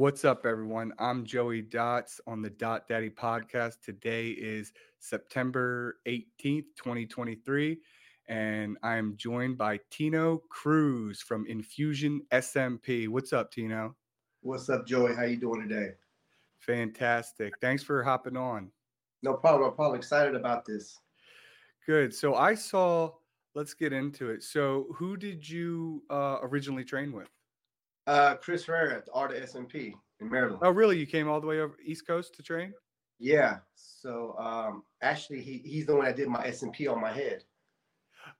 What's up, everyone? I'm Joey Dots on the Dot Dattie podcast. Today is September 18th, 2023, and I'm joined by Tino Cruz from Infusion SMP. What's up, Tino? What's up, Joey? How you doing today? Fantastic. Thanks for hopping on. No problem. I'm probably excited about this. Good. So I saw, let's get into it. So who did you uh, originally train with? Uh, Chris Herrera at the Art of SMP in Maryland. Oh, really? You came all the way over East Coast to train? Yeah. So um, actually, he, he's the one that did my SMP on my head.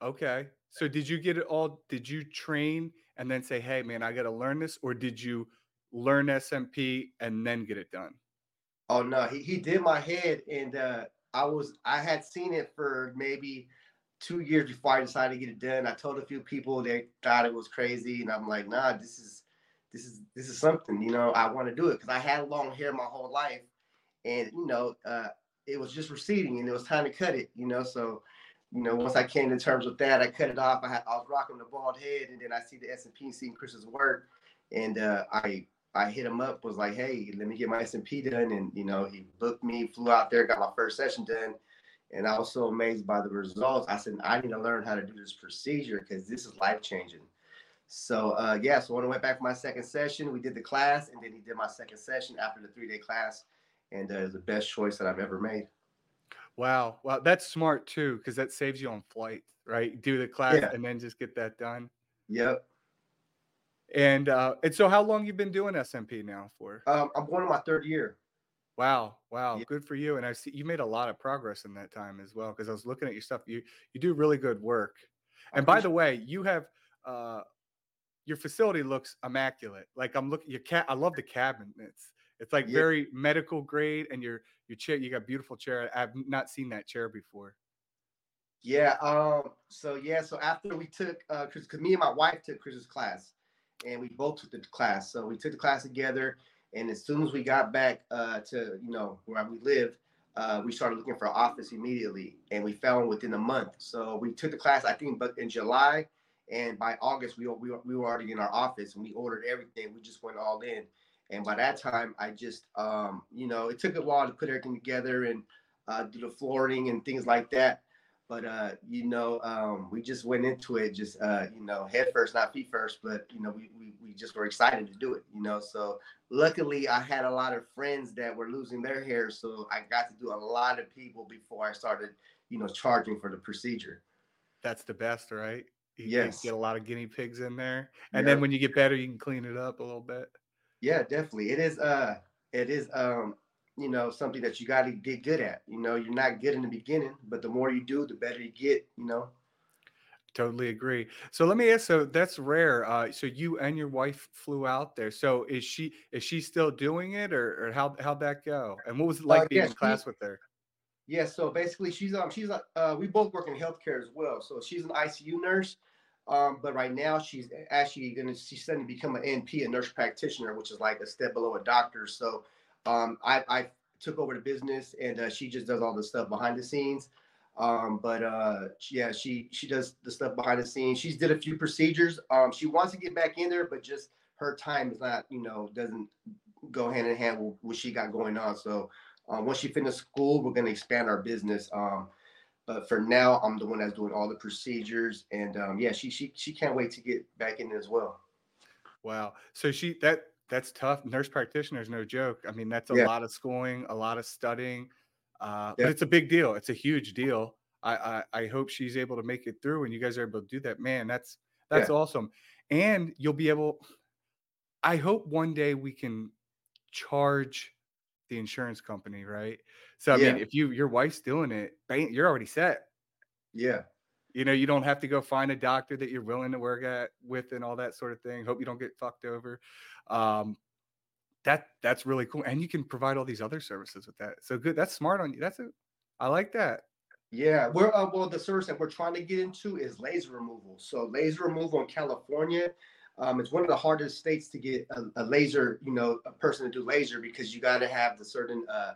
Okay. So did you get it all? Did you train and then say, hey, man, I got to learn this? Or did you learn SMP and then get it done? Oh, no. He, he did my head. And uh, I was, I had seen it for maybe two years before I decided to get it done. I told a few people they thought it was crazy. And I'm like, nah, this is, this is this is something you know I want to do it because I had long hair my whole life, and you know uh, it was just receding and it was time to cut it. You know, so you know once I came to terms with that, I cut it off. I, had, I was rocking the bald head, and then I see the SMP seeing Chris's work, and uh, I I hit him up was like, hey, let me get my SMP done, and you know he booked me, flew out there, got my first session done. And I was so amazed by the results. I said, I need to learn how to do this procedure because this is life changing. So uh, yeah, so when I went back for my second session, we did the class, and then he did my second session after the three day class, and uh, it was the best choice that I've ever made. Wow, wow, that's smart too, because that saves you on flight, right? Do the class yeah. and then just get that done. Yep. And uh, and so, how long you been doing SMP now for? Um, I'm going to my third year. Wow, wow, yeah. good for you. And I see you made a lot of progress in that time as well. Because I was looking at your stuff, you you do really good work. And by the way, you have uh, your facility looks immaculate. Like I'm looking your cat. I love the cabinets. It's like yeah. very medical grade, and your your chair. You got beautiful chair. I've not seen that chair before. Yeah. Um. So yeah. So after we took, uh, cause, cause me and my wife took Chris's class, and we both took the class. So we took the class together, and as soon as we got back uh, to you know where we live, uh, we started looking for an office immediately, and we found within a month. So we took the class, I think, but in July, and by August, we, we, we were already in our office and we ordered everything. We just went all in. And by that time, I just, um, you know, it took a while to put everything together and uh, do the flooring and things like that. But, uh, you know, um, we just went into it just, uh, you know, head first, not feet first. But, you know, we, we, we just were excited to do it, you know. So luckily, I had a lot of friends that were losing their hair. So I got to do a lot of people before I started, you know, charging for the procedure. That's the best, right? You yes. get a lot of guinea pigs in there. And then when you get better, you can clean it up a little bit. Yeah, definitely. It is uh it is um you know something that you got to get good at. You know, you're not good in the beginning, but the more you do, the better you get, you know. Totally agree. So let me ask. So that's rare. Uh, so you and your wife flew out there. So is she is she still doing it, or, or how how'd that go? And what was it like uh, being in class with her? Yeah. So basically, she's um she's uh we both work in healthcare as well. So she's an ICU nurse, um, but right now she's actually going to she's starting to become an NP, a nurse practitioner, which is like a step below a doctor. So um, I, I took over the business, and uh, she just does all the stuff behind the scenes. Um, but uh, yeah, she she does the stuff behind the scenes. She's did a few procedures. Um, she wants to get back in there, but just her time is not you know doesn't go hand in hand with what she got going on. So um, once she finishes school, we're going to expand our business. Um, but for now, I'm the one that's doing all the procedures, and um, yeah, she she she can't wait to get back in as well. Wow. So she that that's tough. Nurse practitioner is no joke. I mean, that's a yeah. lot of schooling, a lot of studying. Uh, yeah. But it's a big deal. It's a huge deal. I, I, I hope she's able to make it through, and you guys are able to do that. Man, that's that's yeah. awesome. And you'll be able. I hope one day we can charge the insurance company, right? So I yeah. mean, if you your wife's doing it, you're already set. Yeah. You know, you don't have to go find a doctor that you're willing to work at with and all that sort of thing. Hope you don't get fucked over. Um, that that's really cool, and you can provide all these other services with that. So good. That's smart on you. That's it. I like that. Yeah, we're uh, well. The service that we're trying to get into is laser removal. So laser removal in California um, it's one of the hardest states to get a, a, laser, you know, a person to do laser because you got to have the certain uh,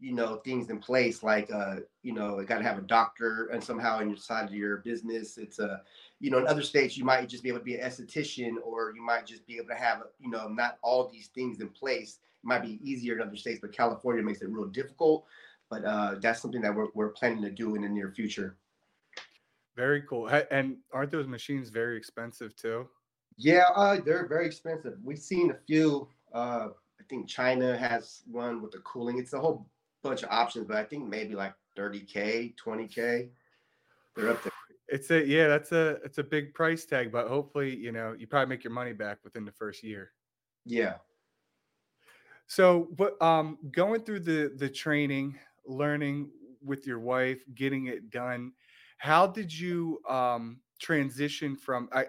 you know things in place like uh you know got to have a doctor and somehow in your side of your business it's a you know in other states you might just be able to be an esthetician or you might just be able to have you know not all these things in place. It might be easier in other states but california makes it real difficult. But uh that's something that we're, we're planning to do in the near future. Very cool. And aren't those machines very expensive too? Yeah uh, they're very expensive. We've seen a few uh I think China has one with the cooling. It's a whole bunch of options, but I think maybe like 30k, 20k. They're up there. It's a yeah, that's a it's a big price tag, but hopefully, you know, you probably make your money back within the first year. Yeah. So, but um going through the the training, learning with your wife, getting it done, how did you um transition from I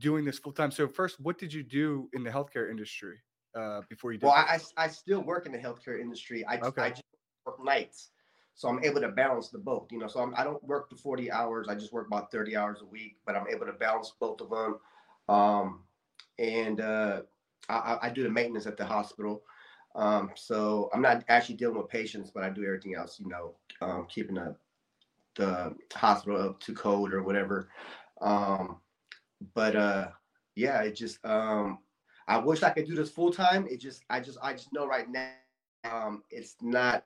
doing this full time? So first, what did you do in the healthcare industry uh before you did Well, I, I, still work in the healthcare industry. I, okay. I just work nights. So I'm able to balance the both, you know. So I'm, I do not work the 40 hours. I just work about 30 hours a week, but I'm able to balance both of them. Um, and uh, I, I, do the maintenance at the hospital. Um, so I'm not actually dealing with patients, but I do everything else, you know, um, keeping the, the hospital up to code or whatever. Um, but uh, yeah, it just um, I wish I could do this full time. It just I just I just know right now um, it's not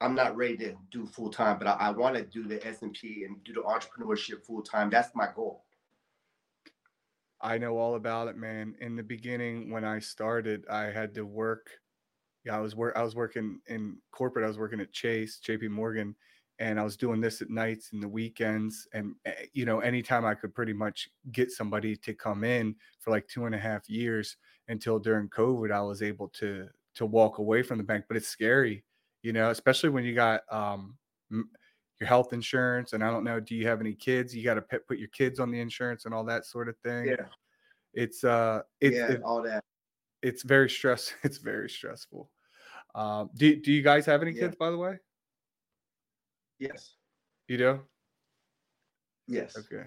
I'm not ready to do full time, but I, I want to do the SMP and do the entrepreneurship full time. That's my goal. I know all about it, man. In the beginning, when I started, I had to work. Yeah, I was work. I was working in corporate. I was working at Chase, J.P. Morgan, and I was doing this at nights and the weekends. And eh, you know, anytime I could pretty much get somebody to come in for like two and a half years until during COVID, I was able to to walk away from the bank. But it's scary you know, especially when you got um, your health insurance. And I don't know, do you have any kids? You got to put your kids on the insurance and all that sort of thing. Yeah. It's, uh, it's, yeah, it, all that. It's very stress. It's very stressful. Um, do, do you guys have any yeah. kids, by the way? Yes. You do? Yes. Okay.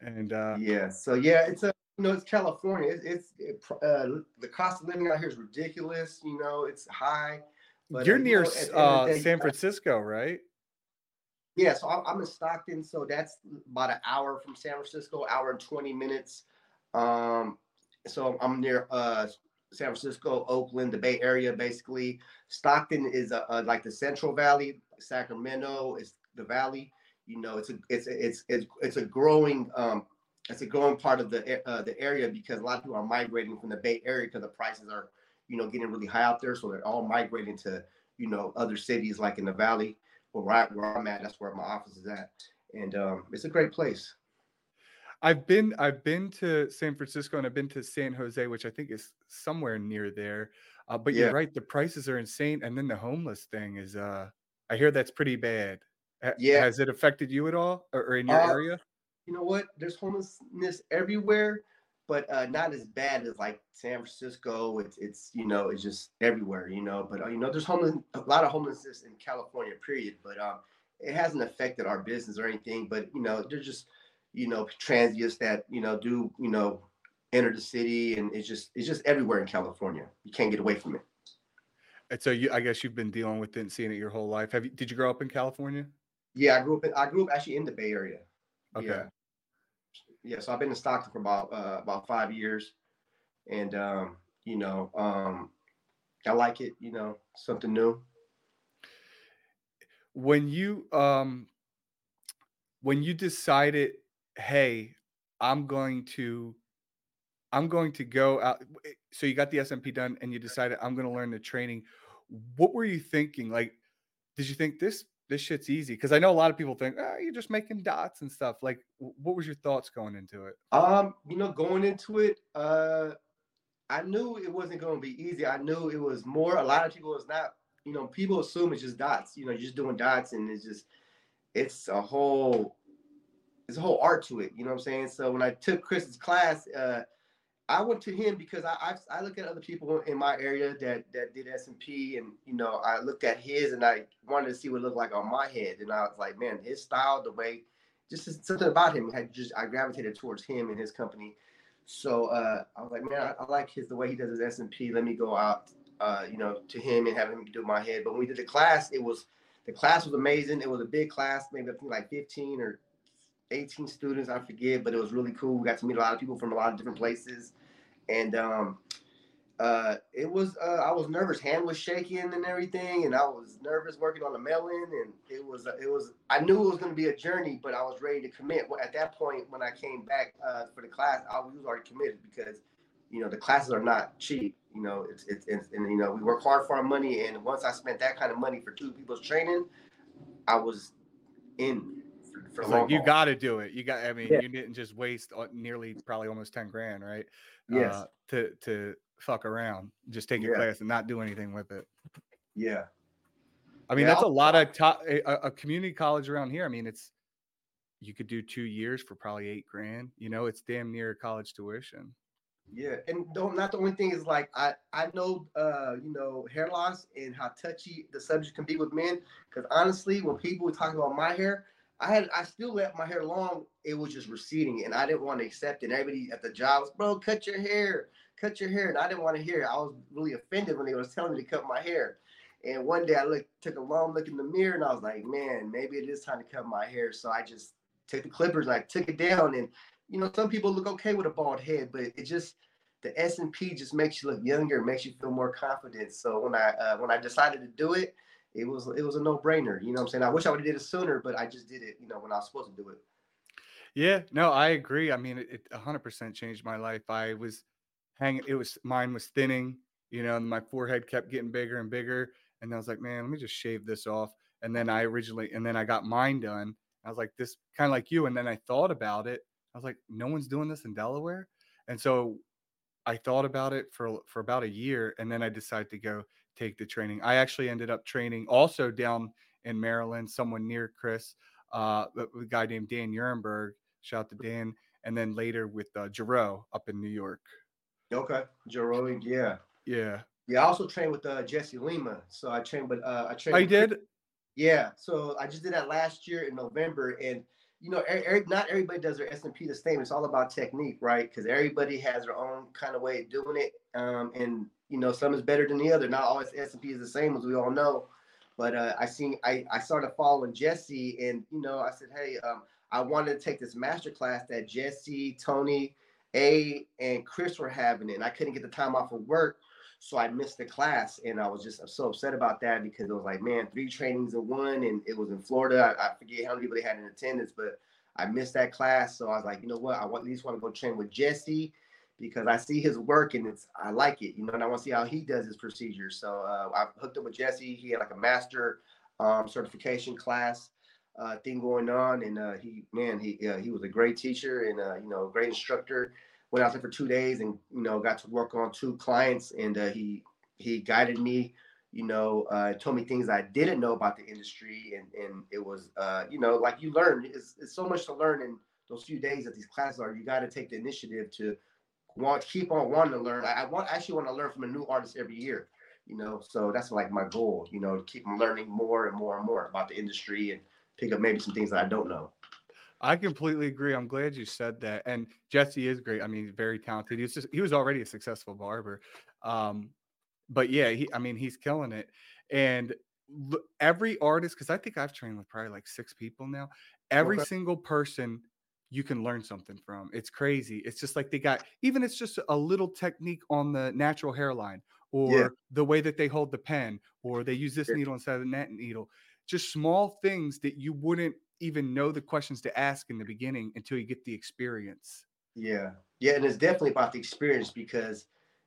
And, uh, yeah. So, yeah, it's a, you know, it's California. It's, it's it, uh, the cost of living out here is ridiculous. You know, it's high. But you're uh, near you know, uh, day, San Francisco, right? Yeah, so I'm in Stockton, so that's about an hour from San Francisco, hour and 20 minutes. Um, so I'm near uh, San Francisco, Oakland, the Bay Area, basically. Stockton is a, a, like the Central Valley. Sacramento is the Valley. You know, it's a it's a, it's it's it's a growing um, it's a growing part of the uh, the area because a lot of people are migrating from the Bay Area because the prices are you know, getting really high out there. So they're all migrating to, you know, other cities like in the valley where, I, where I'm at. That's where my office is at. And um, it's a great place. I've been I've been to San Francisco and I've been to San Jose, which I think is somewhere near there. Uh, but yeah. you're right, the prices are insane, and then the homeless thing is. Uh, I hear that's pretty bad. Yeah, has it affected you at all, or, or in your uh, area? You know what? There's homelessness everywhere, but uh, not as bad as like San Francisco. It's it's you know it's just everywhere, you know. But uh, you know there's homeless a lot of homelessness in California, period. But um, it hasn't affected our business or anything. But you know there's just you know transients that you know do you know enter the city, and it's just it's just everywhere in California. You can't get away from it. And so you, I guess you've been dealing with it and seeing it your whole life. Have you? Did you grow up in California? Yeah, I grew up. In, I grew up actually in the Bay Area. Okay. Yeah yeah, so I've been in Stockton for about uh, about five years, and um, you know, um, I like it. You know, something new. When you um, when you decided, hey, I'm going to, I'm going to go out. So you got the SMP done, and you decided I'm going to learn the training. What were you thinking? Like, did you think this this shit's easy because I know a lot of people think oh, you're just making dots and stuff. Like, what was your thoughts going into it? Um, you know, going into it, uh, I knew it wasn't going to be easy. I knew it was more. A lot of people it's not. You know, people assume it's just dots. You know, you're just doing dots, and it's just it's a whole it's a whole art to it. You know what I'm saying? So when I took Chris's class, uh, I went to him because I, I, I look at other people in my area that that did SMP, and you know I looked at his and I wanted to see what it looked like on my head, and I was like, man, his style, the way, just something about him had just I gravitated towards him and his company. So uh, I was like, man, I, I, like his the way he does his SMP. Let me go out uh, you know, to him and have him do my head. But when we did the class, it was the class was amazing. It was a big class, maybe like 15 or 18 students, I forget, but it was really cool. We got to meet a lot of people from a lot of different places. And um, uh, it was uh, I was nervous. Hand was shaking and everything, and I was nervous working on the melon. And it was it was I knew it was going to be a journey, but I was ready to commit. At that point, when I came back uh, for the class, I was already committed because you know the classes are not cheap. You know it's, it's it's and you know we work hard for our money. And once I spent that kind of money for two people's training, I was in for, for like you got to do it. You got. I mean, yeah. you didn't just waste nearly probably almost ten grand, right? Yes. Uh, to to fuck around, just take your yeah. class and not do anything with it. Yeah. I mean, yeah, that's I'll, a lot of top a, a, community college around here. I mean, it's you could do two years for probably eight grand. You know, it's damn near college tuition. Yeah, and don't not the only thing is like I I know uh you know hair loss and how touchy the subject can be with men. Because honestly, when people talk about my hair, I had I still left my hair long. It was just receding, and I didn't want to accept it. And everybody at the job was, bro, cut your hair cut your hair. And I didn't want to hear it. I was really offended when they was telling me to cut my hair. And one day I looked, took a long look in the mirror and I was like, man, maybe it is time to cut my hair. So I just took the clippers and I took it down. And, you know, some people look okay with a bald head, but it just, the SMP just makes you look younger, makes you feel more confident. So when I, uh, when I decided to do it, it was, it was a no brainer. You know what I'm saying? I wish I would have did it sooner, but I just did it, you know, when I was supposed to do it. Yeah, no, I agree. I mean, it, it 100% changed my life. I was, hanging. It was mine was thinning, you know, and my forehead kept getting bigger and bigger. And I was like, man, let me just shave this off. And then I originally, and then I got mine done. I was like, this kind of like you. And then I thought about it. I was like, no one's doing this in Delaware. And so I thought about it for for about a year, and then I decided to go take the training. I actually ended up training also down in Maryland, someone near Chris, uh, a guy named Dan Urenberg. Shout out to Dan, and then later with uh, up in New York. Okay, Joe yeah, yeah, yeah. I also trained with uh, Jesse Lima, so I trained, but uh, I trained. I did. Yeah, so I just did that last year in November, and you know, er, not everybody does their SMP the same. It's all about technique, right? Because everybody has their own kind of way of doing it, um, and you know, some is better than the other. Not always SMP is the same, as we all know. But uh, I seen I I started following Jesse, and you know, I said, hey, um, I wanted to take this master class that Jesse, Tony, a and Chris were having and I couldn't get the time off of work, so I missed the class, and I was just so upset about that because it was like, man, three trainings in one, and it was in Florida. I, I forget how many people they had in attendance, but I missed that class, so I was like, you know what, I want, at least want to go train with Jesse because I see his work and it's I like it, you know, and I want to see how he does his procedure. So uh, I hooked up with Jesse. He had like a master um, certification class uh, thing going on, and uh, he man he he was a great teacher and uh, you know great instructor. Went out there for two days and you know got to work on two clients, and uh, he he guided me. You know, uh, told me things I didn't know about the industry, and and it was you know like you learn. It's, it's so much to learn in those few days that these classes are. You got to take the initiative to want keep on wanting to learn. I, I want actually want to learn from a new artist every year you know so that's like my goal you know to keep learning more and more and more about the industry and pick up maybe some things that I don't know. I completely agree. I'm glad you said that. And Jesse is great. I mean, very talented. He's just he was already a successful barber. Um, but yeah, he I mean, he's killing it. And every artist, because I think I've trained with probably like six people now. Every okay. single person you can learn something from. It's crazy. It's just like they got even it's just a little technique on the natural hairline or yeah. the way that they hold the pen or they use this yeah. needle instead of the net needle just small things that you wouldn't even know the questions to ask in the beginning until you get the experience. Yeah. Yeah. And it's definitely about the experience because,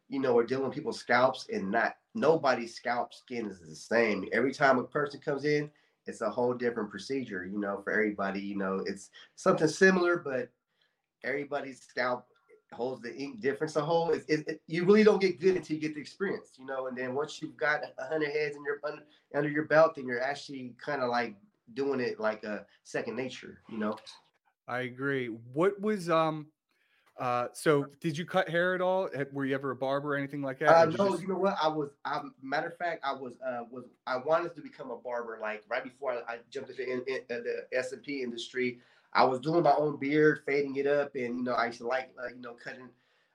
you know, we're dealing with people's scalps and not nobody's scalp skin is the same. Every time a person comes in, it's a whole different procedure, you know, for everybody. You know, it's something similar, but everybody's scalp holds the ink difference a whole it, it, it, you really don't get good until you get the experience you know and then once you've got a hundred heads in your under, under your belt then you're actually kind of like doing it like a second nature you know i agree what was um uh so did you cut hair at all were you ever a barber or anything like that uh, no you, just... you know what i was I, matter of fact i was uh was i wanted to become a barber like right before i, I jumped into in, in, the SMP industry I was doing my own beard, fading it up, and you know, I used to like uh, you know cutting,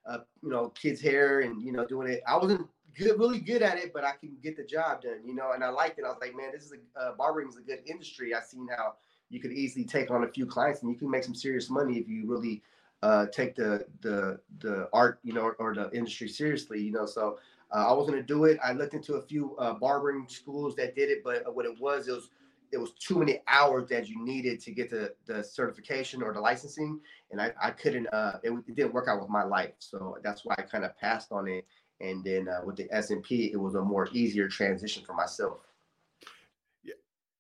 uh, you know, kids' hair and you know doing it. I wasn't good, really good at it, but I can get the job done, you know. And I liked it. I was like, man, this is a uh, barbering is a good industry. I seen how you could easily take on a few clients and you can make some serious money if you really uh, take the the the art, you know, or, or the industry seriously, you know. So uh, I was gonna do it. I looked into a few uh, barbering schools that did it, but what it was, it was it was too many hours that you needed to get the the certification or the licensing, and I, I couldn't. Uh, it, it didn't work out with my life, so that's why I kind of passed on it. And then uh, with the SMP, it was a more easier transition for myself. Yeah,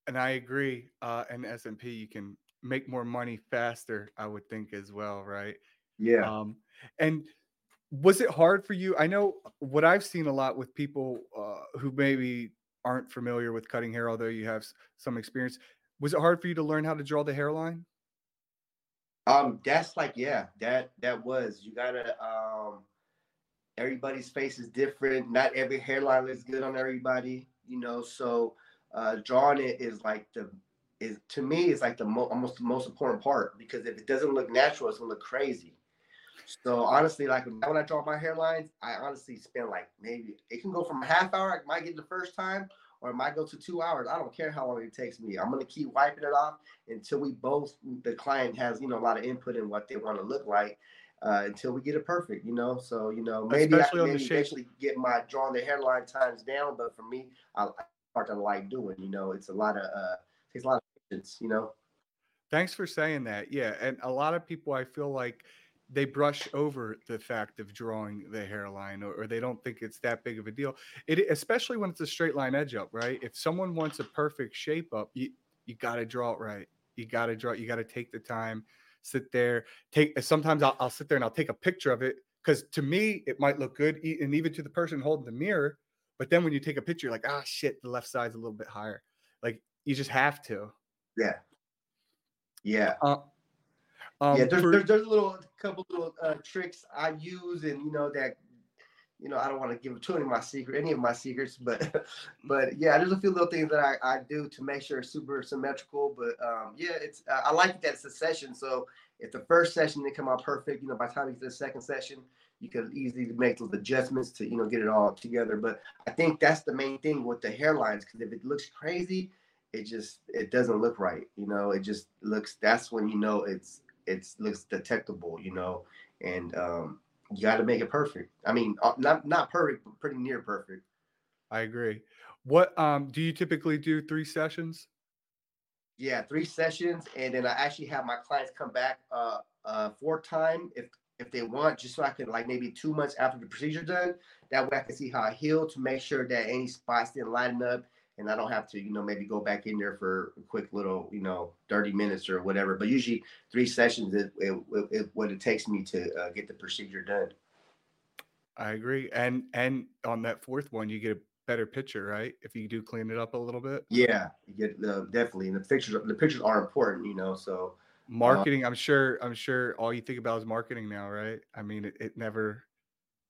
and I agree. Uh, and SMP, you can make more money faster. I would think as well, right? Yeah. Um, and was it hard for you? I know what I've seen a lot with people uh, who maybe aren't familiar with cutting hair, although you have some experience. Was it hard for you to learn how to draw the hairline? Um, that's like yeah, that that was. You gotta um everybody's face is different. Not every hairline looks good on everybody, you know. So uh drawing it is like the is to me is like the mo- almost the most important part because if it doesn't look natural, it's gonna look crazy. So honestly, like when I draw my hairlines, I honestly spend like maybe it can go from a half hour. I might get the first time, or it might go to two hours. I don't care how long it takes me. I'm gonna keep wiping it off until we both the client has you know a lot of input in what they want to look like. Uh, until we get it perfect, you know. So you know, maybe Especially I can maybe eventually get my drawing the hairline times down. But for me, I, part I like doing. You know, it's a lot of uh, takes a lot. You know. Thanks for saying that. Yeah, and a lot of people, I feel like they brush over the fact of drawing the hairline or, or, they don't think it's that big of a deal it especially when it's a straight line edge up right if someone wants a perfect shape up you you got to draw it right you got to draw you got to take the time sit there take sometimes I'll, I'll sit there and i'll take a picture of it because to me it might look good and even to the person holding the mirror but then when you take a picture like ah shit the left side's a little bit higher like you just have to yeah yeah uh, um, yeah, there's, there's, there's a little couple little uh, tricks I use, and you know that you know I don't want to give too many of my secret any of my secrets, but but yeah, there's a few little things that I, I do to make sure it's super symmetrical. But um, yeah, it's uh, I like that it's a session. So if the first session didn't come out perfect, you know by the time you get to the second session, you can easily make those adjustments to you know get it all together. But I think that's the main thing with the hairlines because if it looks crazy, it just it doesn't look right. You know, it just looks. That's when you know it's it looks detectable, you know, and um, you got to make it perfect. I mean, uh, not not perfect, but pretty near perfect. I agree. What um do you typically do three sessions? Yeah, three sessions, and then I actually have my clients come back uh uh four time if if they want, just so I can like maybe two months after the procedure done. That way I can see how I heal to make sure that any spots didn't line up and I don't have to, you know, maybe go back in there for a quick little, you know, 30 minutes or whatever. But usually three sessions is, what it takes me to uh, get the procedure done. I agree. And and on that fourth one, you get a better picture, right? If you do clean it up a little bit. Yeah, you get uh, definitely. And the pictures, the pictures are important, you know. So uh marketing, I'm sure, I'm sure all you think about is marketing now, right? I mean, it, it never,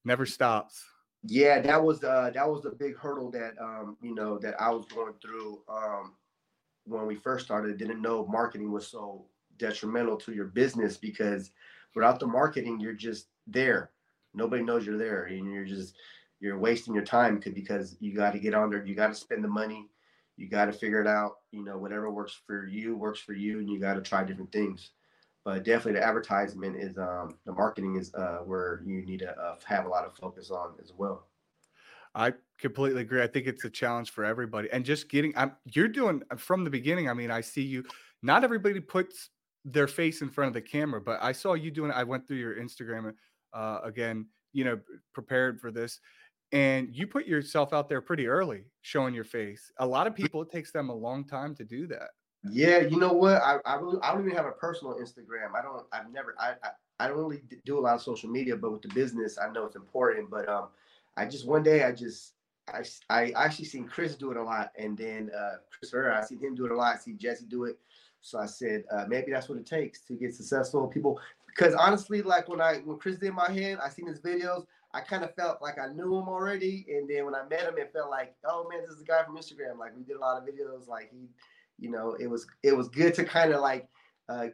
never stops. Yeah, that was uh that was the big hurdle that um you know that I was going through um when we first started. Didn't know marketing was so detrimental to your business because without the marketing, you're just there. Nobody knows you're there, and you're just you're wasting your time because you got to get on there. You got to spend the money. You got to figure it out. You know, whatever works for you works for you, and you got to try different things but definitely the advertisement is um, the marketing is uh, where you need to uh, have a lot of focus on as well. I completely agree. I think it's a challenge for everybody, and just getting. I'm, you're doing uh, from the beginning. I mean, I see you. Not everybody puts their face in front of the camera, but I saw you doing. I went through your Instagram uh, again. You know, prepared for this, and you put yourself out there pretty early, showing your face. A lot of people, it takes them a long time to do that. Yeah, you know what? I I, really, I don't even have a personal Instagram. I don't. I've never. I, I I don't really do a lot of social media, but with the business, I know it's important. But um, I just one day I just I I actually seen Chris do it a lot, and then uh, Chris Herrera, I seen him do it a lot. I see Jesse do it. So I said uh, maybe that's what it takes to get successful people. Because honestly, like when I when Chris did my head, I seen his videos. I kind of felt like I knew him already, and then when I met him, it felt like, oh man, this is the guy from Instagram. Like we did a lot of videos. Like he you know, it was it was good to kind of like, uh,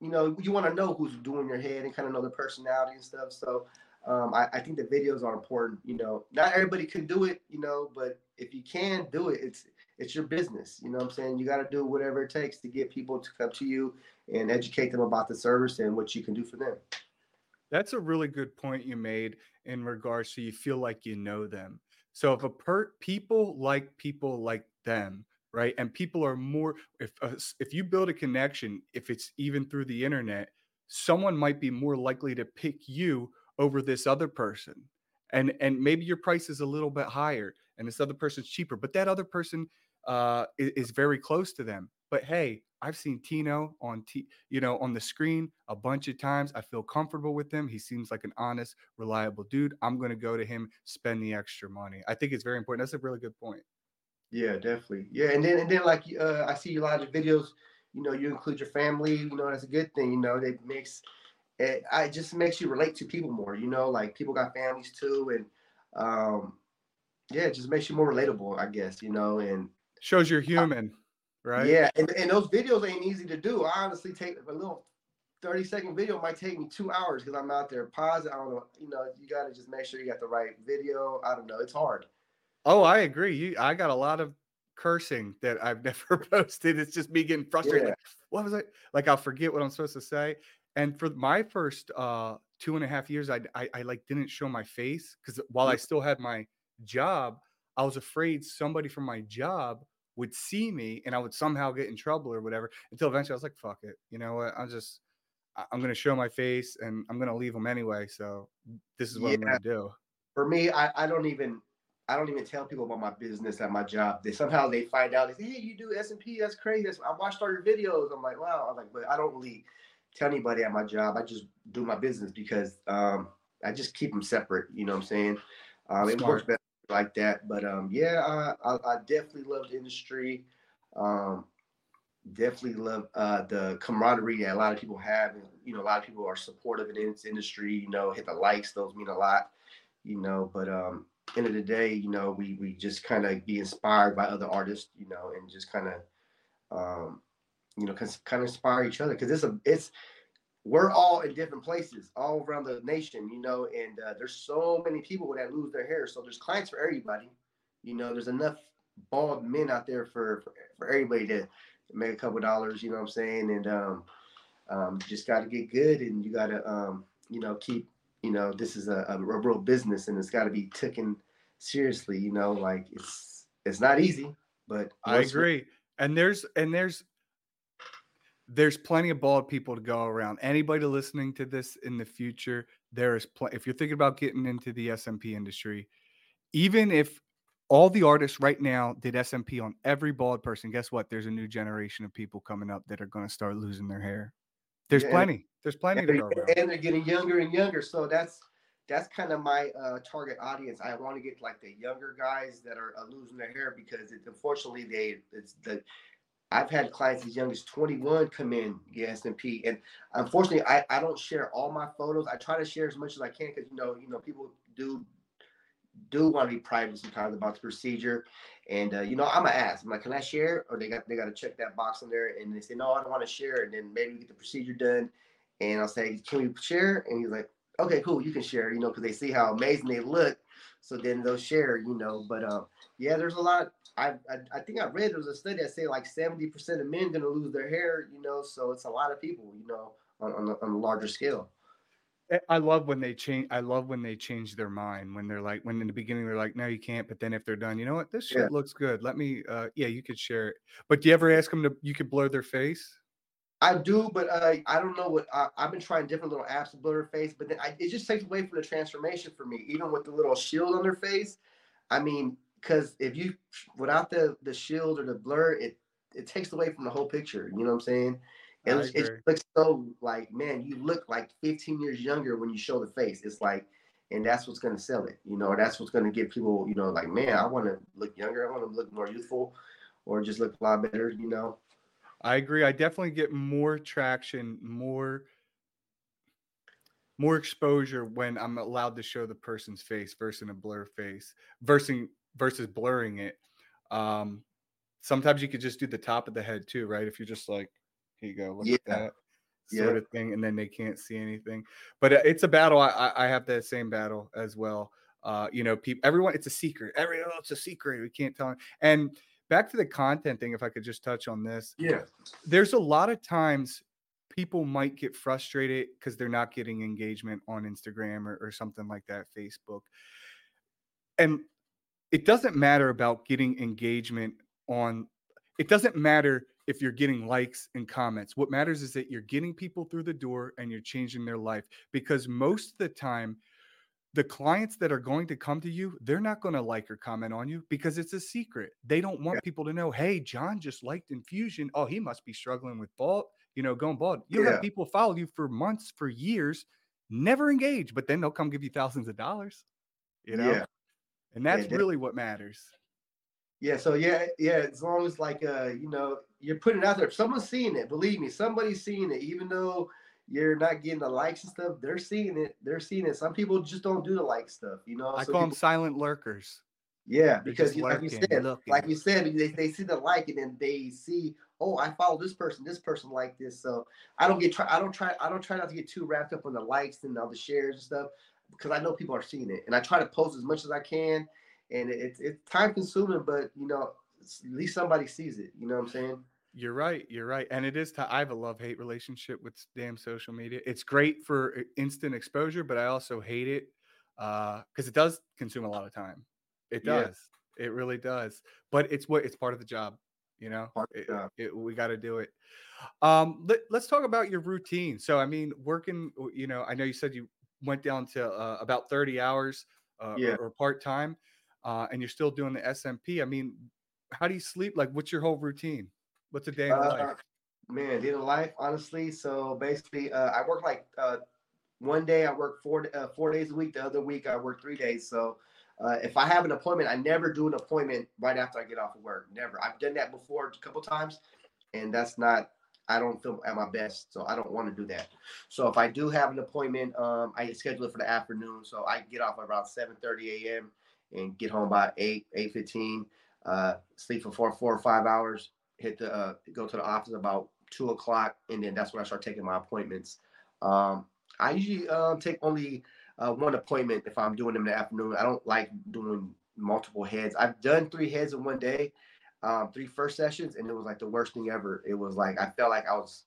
you know, you want to know who's doing your head and kind of know the personality and stuff. So um, I, I, think the videos are important. You know, not everybody can do it, you know, but if you can do it, it's it's your business. You know what I'm saying? You got to do whatever it takes to get people to come to you and educate them about the service and what you can do for them. That's a really good point you made in regards to you feel like you know them. So if a per people like people like them, right? And people are more if uh, if you build a connection, if it's even through the internet, someone might be more likely to pick you over this other person. And and maybe your price is a little bit higher and this other person's cheaper, but that other person uh, is, is very close to them. But hey, I've seen Tino on T, you know, on the screen a bunch of times. I feel comfortable with him. He seems like an honest, reliable dude. I'm going to go to him, spend the extra money. I think it's very important. That's a really good point. Yeah, definitely. Yeah, and then and then like uh, I see a lot of videos. You know, you include your family. You know, that's a good thing. You know, it makes it, it just makes you relate to people more. You know, like people got families too, and um, yeah, it just makes you more relatable, I guess. You know, and shows you're human, I, right? Yeah, and and those videos ain't easy to do. I honestly take a little 30 second video might take me two hours because I'm out there pause. I don't know, you know, you got to just make sure you got the right video. I don't know, it's hard. Oh, I agree. You, I got a lot of cursing that I've never posted. It's just me getting frustrated. Yeah. Like, what was I like? I'll forget what I'm supposed to say. And for my first uh, two and a half years, I, I, I like didn't show my face because while I still had my job, I was afraid somebody from my job would see me and I would somehow get in trouble or whatever. Until eventually, I was like, "Fuck it," you know what? I'm just I'm gonna show my face and I'm gonna leave them anyway. So this is what yeah. I'm gonna do. For me, I, I don't even I don't even tell people about my business at my job. They somehow they find out. They say, "Hey, you do SMP? That's crazy." I watched all your videos. I'm like, "Wow!" I'm like, but I don't really tell anybody at my job. I just do my business because um, I just keep them separate. You know what I'm saying? Um, it works better like that. But um, yeah, I, I, I, definitely love the industry. Um, definitely love uh, the camaraderie that a lot of people have. And, you know, a lot of people are supportive in this industry. You know, hit the likes; those mean a lot. You know, but um, end of the day, you know, we we just kind of be inspired by other artists. You know, and just kind of um, you know, kind of inspire each other because it's a it's we're all in different places all around the nation, you know, and uh, there's so many people that lose their hair. So there's clients for everybody. You know, there's enough bald men out there for for, for everybody to make a couple dollars. You know what I'm saying? And um, um, just got to get good, and you got to um, you know keep you know this is a, a real business, and it's got to be taken seriously. You know, like it's it's not easy, but I agree. And there's and there's there's plenty of bald people to go around. Anybody listening to this in the future, there is plenty. If you're thinking about getting into the SMP industry, even if all the artists right now did SMP on every bald person, guess what? There's a new generation of people coming up that are going to start losing their hair. There's yeah, plenty. There's plenty to go around. And they're getting younger and younger. So that's that's kind of my uh, target audience. I want to get like the younger guys that are uh, losing their hair because it, unfortunately they it's the I've had clients as young as 21 come in get SMP, and unfortunately, I, I don't share all my photos. I try to share as much as I can because you know you know people do do want to be private sometimes about the procedure, and uh, you know I'm gonna ask. I'm like, can I share? Or they got they got to check that box in there, and they say no, I don't want to share. And then maybe we get the procedure done, and I'll say, can we share? And he's like, okay, cool, you can share. You know, because they see how amazing they look, so then they'll share. You know, but um, yeah, there's a lot I, I, I think I read there was a study that say like seventy percent of men gonna lose their hair. You know, so it's a lot of people. You know, on on on a larger scale. Eh, I love when they change. I love when they change their mind when they're like, when in the beginning they're like, no, you can't. But then if they're done, you know what, this shit yeah. looks good. Let me, uh, yeah, you could share it. But do you ever ask them to? You could blur their face. I do, but uh, I don't know what I, have been trying different little apps to blur their face, but then I, it just takes away from the transformation for me. Even with the little shield on their face, I mean, because if you without the the shield or the blur, it it takes away from the whole picture. You know what I'm saying? And it, it looks so like man, you look like 15 years younger when you show the face. It's like, and that's what's gonna sell it. You know, that's what's gonna get people. You know, like man, I want to look younger. I want to look more youthful, or just look a lot better. You know. I agree. I definitely get more traction, more more exposure when I'm allowed to show the person's face versus a blur face versus versus blurring it. Um, sometimes you could just do the top of the head too, right? If you're just like, here you go, look yeah. at that. sort of thing, and then they can't see anything. But uh, it's a battle. I, I have that same battle as well. Uh, you know, people, everyone, it's a secret. Every oh, it's a secret. We can't tell. Them. And back to the content thing, if I could just touch on this. Yeah. There's a lot of times people might get frustrated because they're not getting engagement on Instagram or, or something like that, Facebook. And it doesn't matter about getting engagement on it doesn't matter if you're getting likes and comments. What matters is that you're getting people through the door and you're changing their life because most of the time the clients that are going to come to you, they're not going to like or comment on you because it's a secret. They don't want yeah. people to know, hey, John just liked infusion. Oh, he must be struggling with bald, you know, going bald. You'll yeah. have people follow you for months, for years, never engage, but then they'll come give you thousands of dollars, you know? Yeah. And that's really what matters. Yeah. So yeah, yeah. As long as like uh, you know, you're putting it out there. If someone's seeing it, believe me, somebody's seeing it, even though you're not getting the likes and stuff, they're seeing it. They're seeing it. Some people just don't do the like stuff, you know. I so call people, them silent lurkers. Yeah, because you, like you said, looking. like you said, they, they see the like and then they see, oh, I follow this person, this person like this. So I don't get try, I don't try, I don't try not to get too wrapped up on the likes and all the shares and stuff because I know people are seeing it, and I try to post as much as I can. And it's it's time consuming, but you know, at least somebody sees it. You know what I'm saying? You're right. You're right. And it is, t- I have a love hate relationship with damn social media. It's great for instant exposure, but I also hate it because uh, it does consume a lot of time. It does. Yeah. It really does. But it's what it's part of the job. You know, it, it, we got to do it. Um, let, us talk about your routine. So, I mean, working, you know, I know you said you went down to uh, about 30 hours uh, yeah. or, or part time, uh, and you're still doing the SMP. I mean, how do you sleep? Like, what's your whole routine? What's a day in uh, life? Man, day in life, honestly. So basically, uh, I work like uh, one day I work four uh, four days a week. The other week I work three days. So uh, if I have an appointment, I never do an appointment right after I get off of work. Never. I've done that before a couple times, and that's not. I don't feel at my best, so I don't want to do that. So if I do have an appointment, um, I schedule it for the afternoon. So I get off around 7:30 a.m. and get home by 8 8:15. Uh, sleep for four four or five hours hit the uh, go to the office about two o'clock, and then that's when I start taking my appointments. Um, I usually um, take only uh, one appointment if I'm doing them in the afternoon. I don't like doing multiple heads. I've done three heads in one day, um, three first sessions, and it was like the worst thing ever. It was like I felt like I was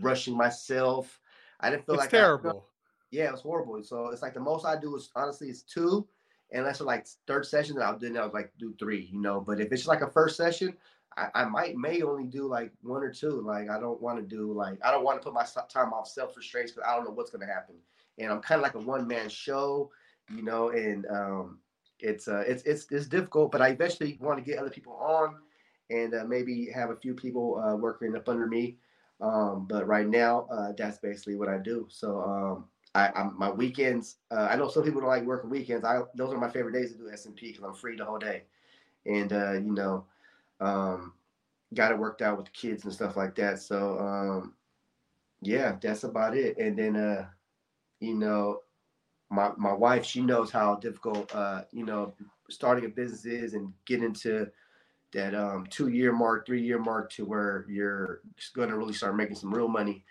rushing myself. I didn't feel it's like terrible. I, yeah, it was horrible. So it's like the most I do is honestly it's two, and that's like third session. That I'll do. I was like do three, you know. But if it's like a first session, I, might may only do like one or two. Like I don't want to do like I don't want to put my time off self restraints because I don't know what's going to happen. And I'm kind of like a one man show, you know. And um, it's uh, it's it's it's difficult, but I eventually want to get other people on and uh, maybe have a few people uh, working up under me. Um, but right now, uh, that's basically what I do. So um, I, I'm, my weekends. Uh, I know some people don't like working weekends. I those are my favorite days to do SMP because I'm free the whole day, and uh, you know, um, got it worked out with the kids and stuff like that. So um, yeah, that's about it. And then uh, you know, my my wife, she knows how difficult uh, you know, starting a business is and getting into that um, two year mark, three year mark to where you're going to really start making some real money.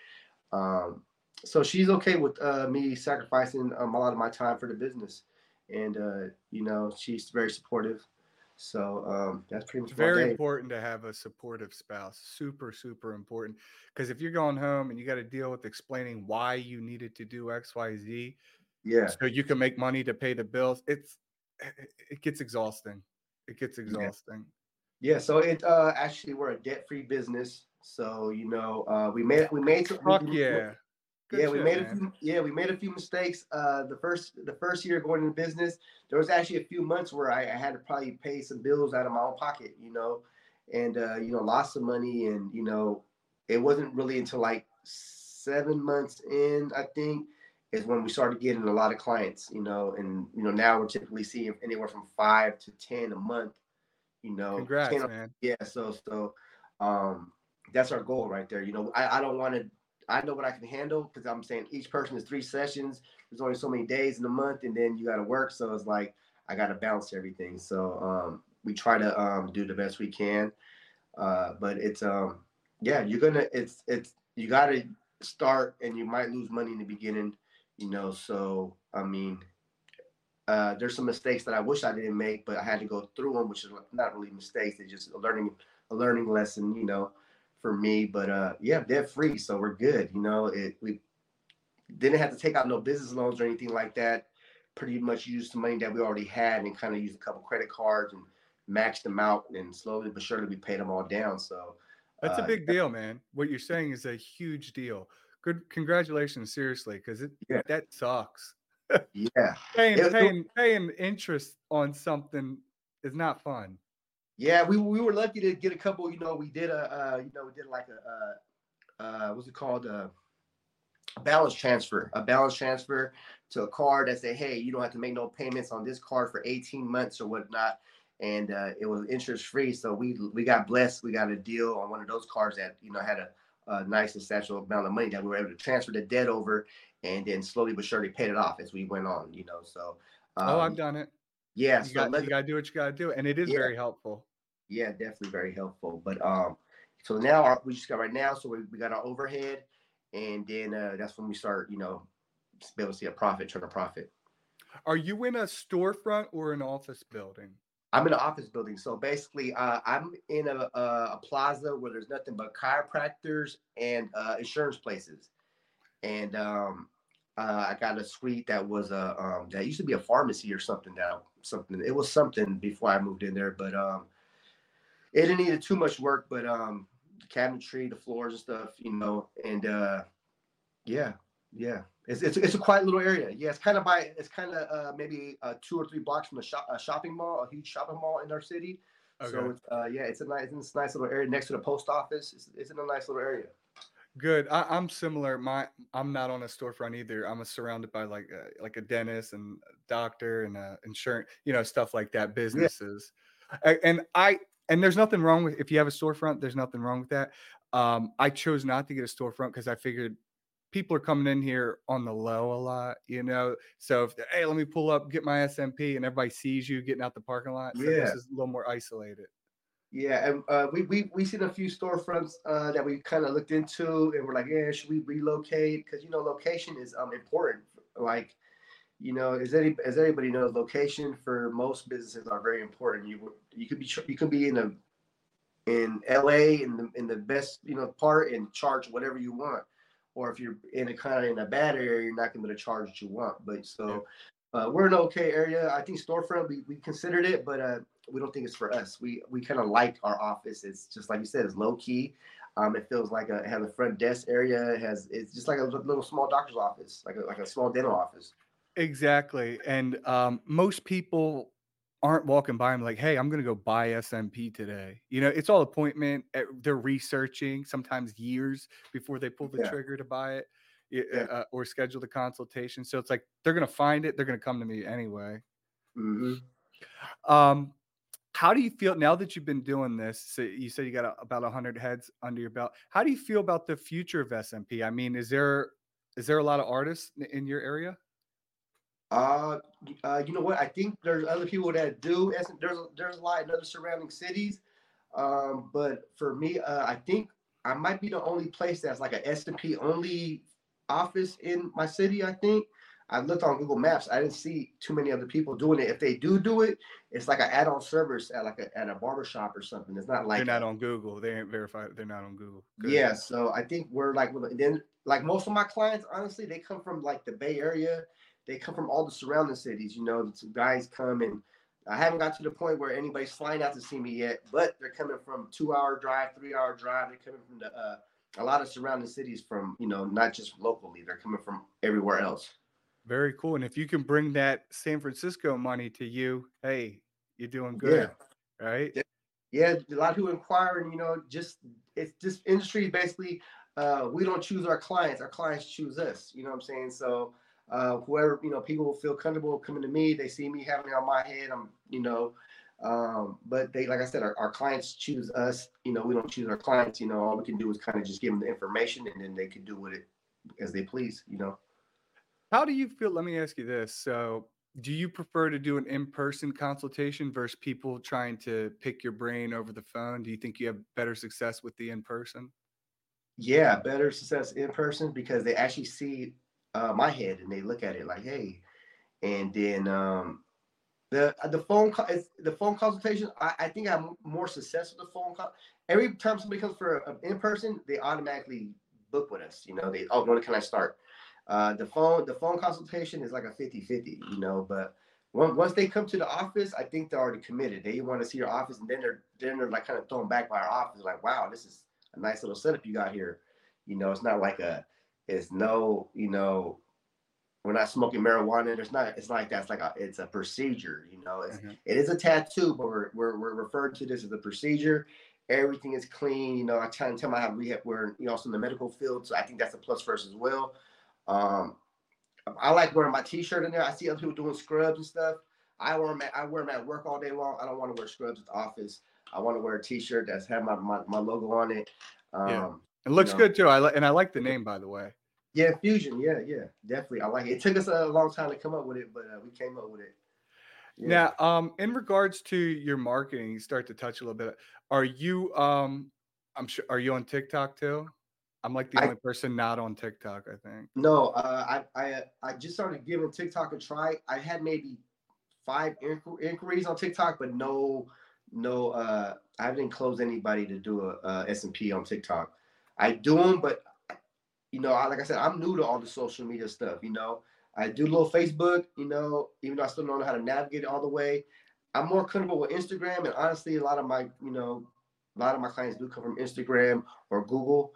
Um, so she's okay with uh, me sacrificing um, a lot of my time for the business, and uh, you know she's very supportive. So um, that's pretty much very important to have a supportive spouse. Super, super important. Because if you're going home and you got to deal with explaining why you needed to do X, Y, Z, yeah, so you can make money to pay the bills, it's it gets exhausting. It gets exhausting. Yeah. yeah so it uh, actually we're a debt free business. So you know uh, we made we made some, Fuck we, yeah. Good yeah, we made man. a few. Yeah, we made a few mistakes. Uh, the first the first year going into business, there was actually a few months where I, I had to probably pay some bills out of my own pocket, you know, and uh, you know lost some money, and you know, it wasn't really until like seven months in, I think, is when we started getting a lot of clients, you know, and you know now we're typically seeing anywhere from five to ten a month, you know. Congrats, 10, man. Yeah, so so um, that's our goal right there. You know, I, I don't want to I know what I can handle because I'm saying each person is three sessions. There's only so many days in a month, and then you got to work. So it's like I got to balance everything. So um, we try to um, do the best we can. Uh, but it's um, yeah, you're gonna it's it's you gotta start and you might lose money in the beginning, you know. So I mean, uh, there's some mistakes that I wish I didn't make, but I had to go through them, which is not really mistakes. It's just a learning a learning lesson, you know, for me. But uh, yeah, debt free, so we're good. You know, it we didn't have to take out no business loans or anything like that. Pretty much used the money that we already had and kind of used a couple credit cards and maxed them out, and slowly but surely we paid them all down. So that's uh, a big deal, man. What you're saying is a huge deal. Good, congratulations, seriously, because it yeah. that sucks. yeah, paying it, paying paying interest on something is not fun. Yeah, we we were lucky to get a couple. You know, we did a uh, you know we did like a uh, uh, what's it called a balance transfer, a balance transfer to a card that said, hey, you don't have to make no payments on this card for 18 months or whatnot and uh, it was interest free. So we we got blessed. We got a deal on one of those cars that you know had a, a nice substantial amount of money that we were able to transfer the debt over, and then slowly but surely paid it off as we went on. You know, so um, oh, I've done it. Yeah, you so got you got to do what you got to do, and it is yeah. very helpful. Yeah, definitely very helpful. But um, so now our, we just got right now, so we, we got our overhead, and then uh, that's when we start, you know, be able to see a profit, turn a profit. Are you in a storefront or an office building? I'm in an office building. So basically, uh, I'm in a, a, a, plaza where there's nothing but chiropractors and uh, insurance places. And um, uh, I got a suite that was a um, that used to be a pharmacy or something now. Something it was something before I moved in there, but um, it didn't need too much work. But um, the cabinetry, the floors and stuff, you know, and uh, yeah, yeah, it's, it's, it's a quiet little area. Yeah, it's kind of by it's kind of uh, maybe uh, two or three blocks from a, shop, a shopping mall, a huge shopping mall in our city. Okay. So it's, uh, yeah, it's a nice it's a nice little area next to the post office. It's, it's in a nice little area. Good. I, am similar. My I'm not on a storefront either. I'm surrounded by like a, uh, like a dentist and a doctor and a insurance, you know, stuff like that. Businesses, yeah. and I and there's nothing wrong with if you have a storefront. There's nothing wrong with that. Um, I chose not to get a storefront because I figured people are coming in here on the low a lot, you know. So if hey, let me pull up, get my SMP, and everybody sees you getting out the parking lot, so yeah, this is a little more isolated. Yeah, and uh, we we we seen a few storefronts uh, that we kind of looked into, and we're like, yeah, should we relocate? Because you know, location is um important. Like, you know, as any as everybody knows, location for most businesses are very important. You you could be you could be in a in LA in the in the best you know part and charge whatever you want or if you're in a kind of in a bad area, you're not going to charge what you want. But so uh, we're an okay area. I think storefront we, we considered it, but uh, we don't think it's for us. We we kind of like our office. It's just like you said, it's low key. Um, it feels like a, it has a front desk area. It has it's just like a little small doctor's office, like a, like a small dental office. Exactly, and um, most people aren't walking by and like, hey, I'm going to go buy SMP today. You know, it's all appointment. Eh, they're researching sometimes years before they pull the yeah. trigger to buy it yeah. uh, or schedule the consultation. So it's like they're going to find it. They're going to come to me anyway. Mm-hmm. Um, how do you feel now that you've been doing this? So you said you got a, about 100 heads under your belt. How do you feel about the future of SMP? I mean, is there is there a lot of artists in your area? Uh, uh, you know what? I think there's other people that do. There's there's a lot in other surrounding cities, um, but for me, uh, I think I might be the only place that's like a SMP only office in my city. I think I looked on Google Maps. I didn't see too many other people doing it. If they do do it, it's like an add-on service at like a at a barbershop or something. It's not like they're not on Google. They ain't verified. They're not on Google. Good. Yeah, so I think we're like then like most of my clients, honestly, they come from like the Bay Area they come from all the surrounding cities. You know, the guys come and I haven't got to the point where anybody's flying out to see me yet, but they're coming from two hour drive, three hour drive. They're coming from the, uh, a lot of surrounding cities from, you know, not just locally, they're coming from everywhere else. Very cool. And if you can bring that San Francisco money to you, hey, you're doing good. Yeah. Right. Yeah. A lot who inquire and, you know, just it's this industry basically, uh, we don't choose our clients. Our clients choose us. You know what I'm saying? So, uh, whoever you know people will feel comfortable coming to me they see me having it on my head i'm you know um, but they like i said our, our, clients choose us you know we don't choose our clients you know all we can do is kind of just give them the information and then they can do with it as they please you know how do you feel let me ask you this so do you prefer to do an in-person consultation versus people trying to pick your brain over the phone do you think you have better success with the in-person yeah, better success in person because they actually see uh, my head and they look at it like, hey, and then um, the the phone call the phone consultation. I, I think I'm more successful with the phone call. Every time somebody comes for an in person, they automatically book with us. You know, they oh when can I start? Uh, the phone the phone consultation is like a 50-50, you know, but once they come to the office, I think they're already committed. They want to see your office, and then they're then they're like kind of thrown back by our office, like, wow, this is a nice little setup you got here. You know, it's not like a, it's no, you know, we're not smoking marijuana. There's not, it's like that's like a, it's a procedure. You know, it's, mm-hmm. it is a tattoo, but we're, we're we're referring to this as a procedure. Everything is clean. You know, I try and tell my how we have we're you know also in the medical field, so I think that's a plus for us as well. Um, I like wearing my t-shirt in there. I see other people doing scrubs and stuff. I wear them at, I wear them at work all day long. I don't want to wear scrubs at the office. I want to wear a t-shirt that's had my, my, my logo on it. Um, yeah. It looks you know. good too. I like and I like the name by the way. Yeah, fusion. Yeah, yeah, definitely. I like it. It took us a long time to come up with it, but uh, we came up with it. Yeah. Now, um, in regards to your marketing, you start to touch a little bit. Are you um I'm sure are you on TikTok too? I'm like the I, only person not on TikTok, I think. No, uh, I I I just started giving TikTok a try. I had maybe five inqu- inquiries on TikTok, but no, no, uh, I didn't close anybody to do a, a SMP on TikTok. I do them, but you know, I, like I said, I'm new to all the social media stuff. You know, I do a little Facebook. You know, even though I still don't know how to navigate it all the way, I'm more comfortable with Instagram. And honestly, a lot of my, you know, a lot of my clients do come from Instagram or Google.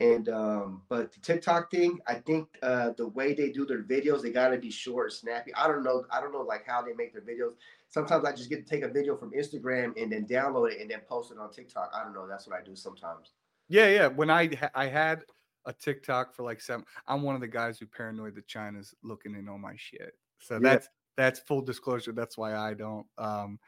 And um, but the TikTok thing, I think uh, the way they do their videos, they gotta be short, snappy. I don't know, I don't know like how they make their videos. Sometimes I just get to take a video from Instagram and then download it and then post it on TikTok. I don't know. That's what I do sometimes. Yeah, yeah. When I I had a TikTok for like seven, I'm one of the guys who paranoid that China's looking in on my shit. So yeah. that's that's full disclosure. That's why I don't. Um,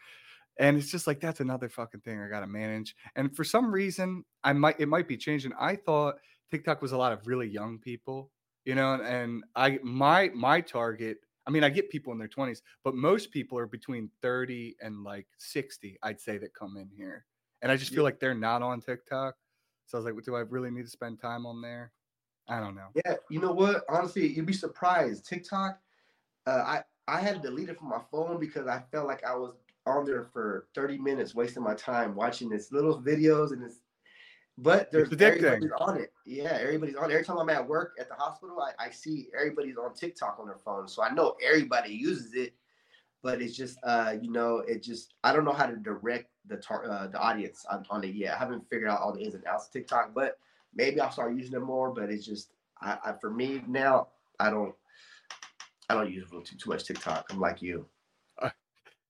and it's just like that's another fucking thing I gotta manage. And for some reason, I might it might be changing. I thought TikTok was a lot of really young people, you know, and I my my target. I mean, I get people in their 20s, but most people are between 30 and like 60, I'd say, that come in here. And I just feel yeah. like they're not on TikTok. So I was like, do I really need to spend time on there? I don't know. Yeah, you know what? Honestly, you'd be surprised. TikTok, uh, I I had to delete it from my phone because I felt like I was on there for 30 minutes wasting my time watching this little videos and this but there's everybody's on it. Yeah, everybody's on. Every time I'm at work at the hospital, I, I see everybody's on TikTok on their phone. So I know everybody uses it, but it's just uh, you know, it just I don't know how to direct the tar- uh, the audience on, on it yet. I haven't figured out all the ins and outs of TikTok, but maybe I'll start using it more. But it's just I, I for me now, I don't I don't use too, too much TikTok. I'm like you.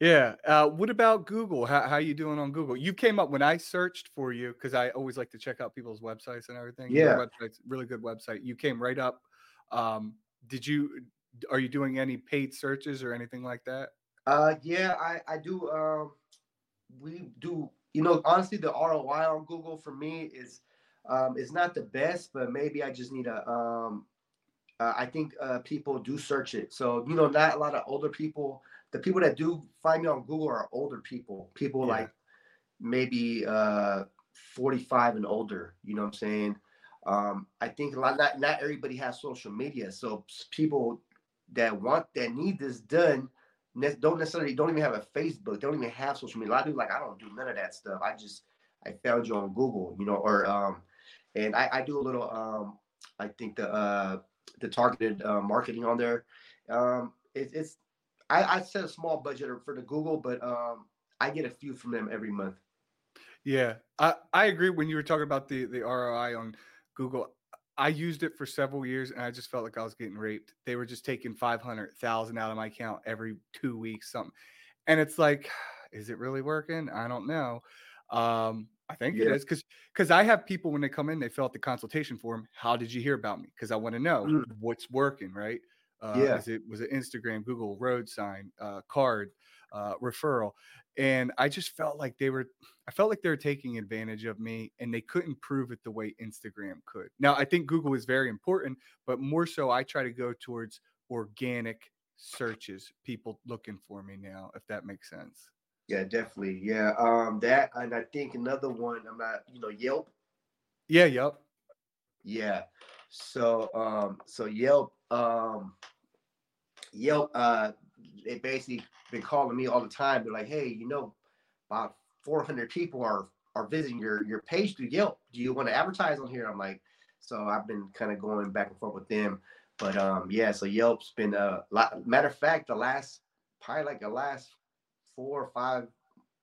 Yeah. Uh, what about Google? How how you doing on Google? You came up when I searched for you because I always like to check out people's websites and everything. Yeah, website's really good website. You came right up. Um, did you? Are you doing any paid searches or anything like that? Uh, yeah, I I do. Um, we do. You know, honestly, the ROI on Google for me is um, is not the best, but maybe I just need a um. Uh, I think uh, people do search it, so you know, not a lot of older people the people that do find me on Google are older people, people yeah. like maybe uh, 45 and older. You know what I'm saying? Um, I think a lot not not everybody has social media, so people that want that need this done don't necessarily don't even have a Facebook, They don't even have social media. A lot of people like I don't do none of that stuff. I just I found you on Google, you know, or um, and I, I do a little um, I think the uh the targeted uh, marketing on there. Um, it, it's I, I set a small budget for the Google, but um, I get a few from them every month. Yeah, I, I agree. When you were talking about the the ROI on Google, I used it for several years, and I just felt like I was getting raped. They were just taking five hundred thousand out of my account every two weeks, something, and it's like, is it really working? I don't know. Um, I think yeah. it is because because I have people when they come in, they fill out the consultation form. How did you hear about me? Because I want to know mm. what's working, right? Uh, yeah. Is it was an Instagram, Google, road sign, uh, card, uh, referral, and I just felt like they were. I felt like they were taking advantage of me, and they couldn't prove it the way Instagram could. Now I think Google is very important, but more so, I try to go towards organic searches, people looking for me now, if that makes sense. Yeah, definitely. Yeah, um, that and I think another one. I'm not, you know, Yelp. Yeah, Yelp. Yeah. So um so Yelp um Yelp uh they basically been calling me all the time. They're like, hey, you know, about 400 people are are visiting your your page through Yelp. Do you want to advertise on here? I'm like, so I've been kind of going back and forth with them. But um yeah, so Yelp's been a lot matter of fact, the last probably like the last four or five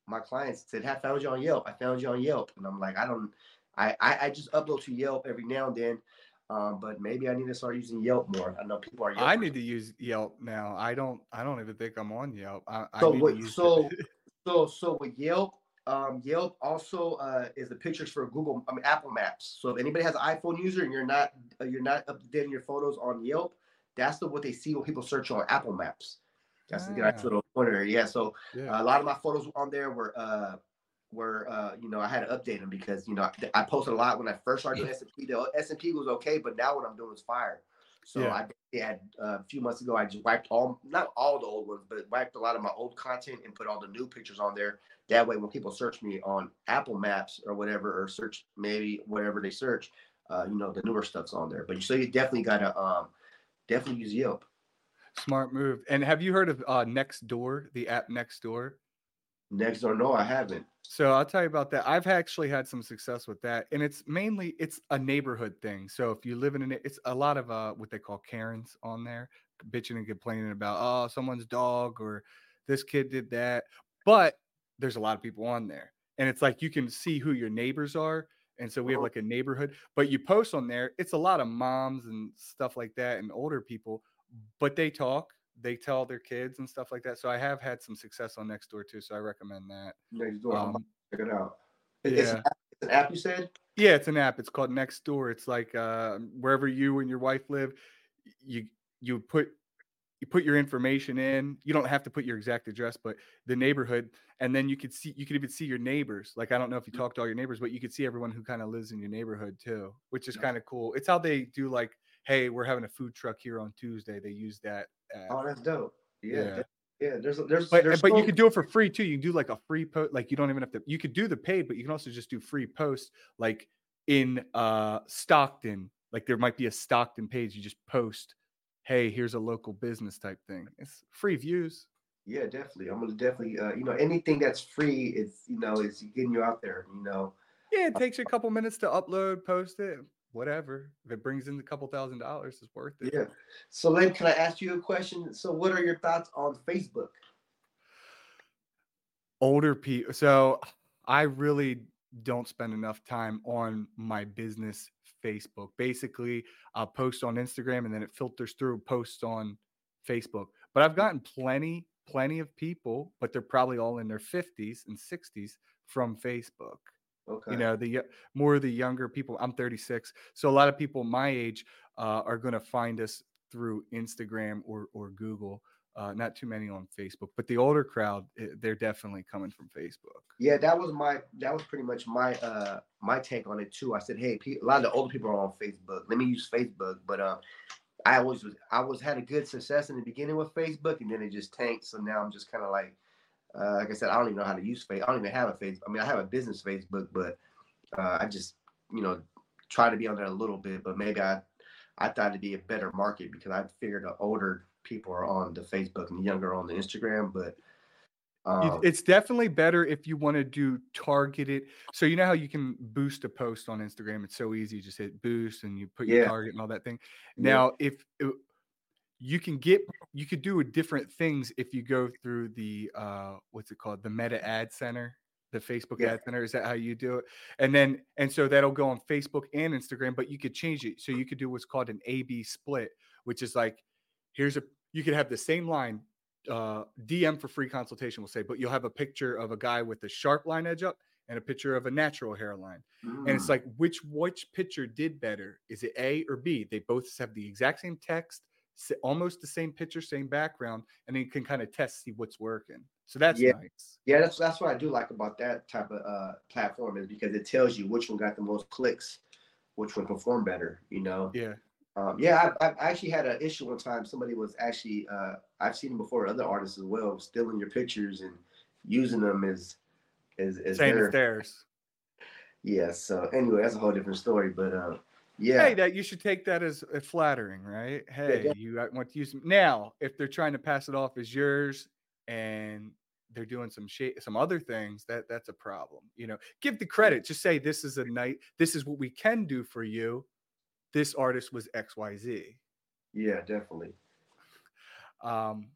my clients said, I found you on Yelp. I found you on Yelp. And I'm like, I don't I I, I just upload to Yelp every now and then. Um, but maybe I need to start using Yelp more. I know people are. Yelpers. I need to use Yelp now. I don't. I don't even think I'm on Yelp. I, so I what, so so so with Yelp, um, Yelp also uh, is the pictures for Google. I mean Apple Maps. So if anybody has an iPhone user and you're not uh, you're not updating your photos on Yelp, that's the what they see when people search on Apple Maps. That's ah. the nice little pointer. Yeah. So yeah. Uh, a lot of my photos on there were where uh, you know I had to update them because you know I posted a lot when I first started doing SMP. The S and P was okay, but now what I'm doing is fire. So yeah. I had uh, a few months ago. I just wiped all, not all the old ones, but wiped a lot of my old content and put all the new pictures on there. That way, when people search me on Apple Maps or whatever, or search maybe whatever they search, uh, you know, the newer stuff's on there. But so you definitely gotta um, definitely use Yelp. Smart move. And have you heard of uh, Nextdoor, the app Nextdoor? Nextdoor, no, I haven't. So I'll tell you about that. I've actually had some success with that, and it's mainly it's a neighborhood thing. So if you live in a, it's a lot of uh what they call Karens on there, bitching and complaining about oh someone's dog or this kid did that. But there's a lot of people on there, and it's like you can see who your neighbors are. And so we have uh-huh. like a neighborhood, but you post on there. It's a lot of moms and stuff like that, and older people, but they talk they tell their kids and stuff like that. So I have had some success on Nextdoor too. So I recommend that. Nextdoor, um, check it out. It's, yeah. it's an app you said? Yeah, it's an app. It's called Nextdoor. It's like uh, wherever you and your wife live, you you put you put your information in. You don't have to put your exact address, but the neighborhood, and then you could see you could even see your neighbors. Like I don't know if you mm. talk to all your neighbors, but you could see everyone who kind of lives in your neighborhood too, which is kind of cool. It's how they do like, hey, we're having a food truck here on Tuesday. They use that Oh, that's dope. Yeah. yeah. Yeah, there's there's but, there's but so- you can do it for free too. You can do like a free post, like you don't even have to. You could do the paid, but you can also just do free posts, like in uh Stockton. Like there might be a Stockton page. You just post, "Hey, here's a local business" type thing. It's free views. Yeah, definitely. I'm gonna definitely, uh, you know, anything that's free, it's you know, it's getting you out there. You know. Yeah, it takes you a couple minutes to upload, post it whatever. If it brings in a couple thousand dollars, it's worth it. Yeah. So, Len, can I ask you a question? So, what are your thoughts on Facebook? Older people. So, I really don't spend enough time on my business Facebook. Basically, I'll post on Instagram and then it filters through posts on Facebook. But I've gotten plenty, plenty of people, but they're probably all in their 50s and 60s from Facebook. Okay. You know, the more the younger people. I'm 36, so a lot of people my age uh, are going to find us through Instagram or or Google. Uh, not too many on Facebook, but the older crowd, eh, they're definitely coming from Facebook. Yeah, that was my that was pretty much my uh my take on it too. I said, hey, a lot of the older people are on Facebook. Let me use Facebook, but uh, I always was I was had a good success in the beginning with Facebook, and then it just tanked. So now I'm just kind of like uh, like I said, I don't even know how to use Facebook. I don't even have a Facebook. I mean, I have a business Facebook, but uh, I just, you know, try to be on there a little bit. But maybe I, I thought it'd be a better market because I figured the older people are on the Facebook and the younger on the Instagram. But um, it's definitely better if you want to do targeted. So you know how you can boost a post on Instagram? It's so easy. You just hit boost and you put your yeah. target and all that thing. Now, yeah. if you can get you could do different things if you go through the uh what's it called the meta ad center the facebook yeah. ad center is that how you do it and then and so that'll go on facebook and instagram but you could change it so you could do what's called an a b split which is like here's a you could have the same line uh dm for free consultation will say but you'll have a picture of a guy with a sharp line edge up and a picture of a natural hairline mm. and it's mm. like which which picture did better is it a or b they both have the exact same text almost the same picture, same background, and then you can kind of test see what's working. So that's yeah. nice. Yeah, that's that's what I do like about that type of uh, platform is because it tells you which one got the most clicks, which one performed better. You know. Yeah. Um, yeah, I, I actually had an issue one time. Somebody was actually uh, I've seen them before other artists as well, stealing your pictures and using them as as, as same their, as theirs. Yeah. So anyway, that's a whole different story. But uh, Yeah. Hey, that you should take that as, as flattering, right? Hey, yeah, you want to use now. If they're trying to pass it off as yours and they're doing some shit, some other things, that that's a problem. You know, give the credit. Just say this is a night. This is what we can do for you. This artist was X Y Z. Yeah, definitely. Um,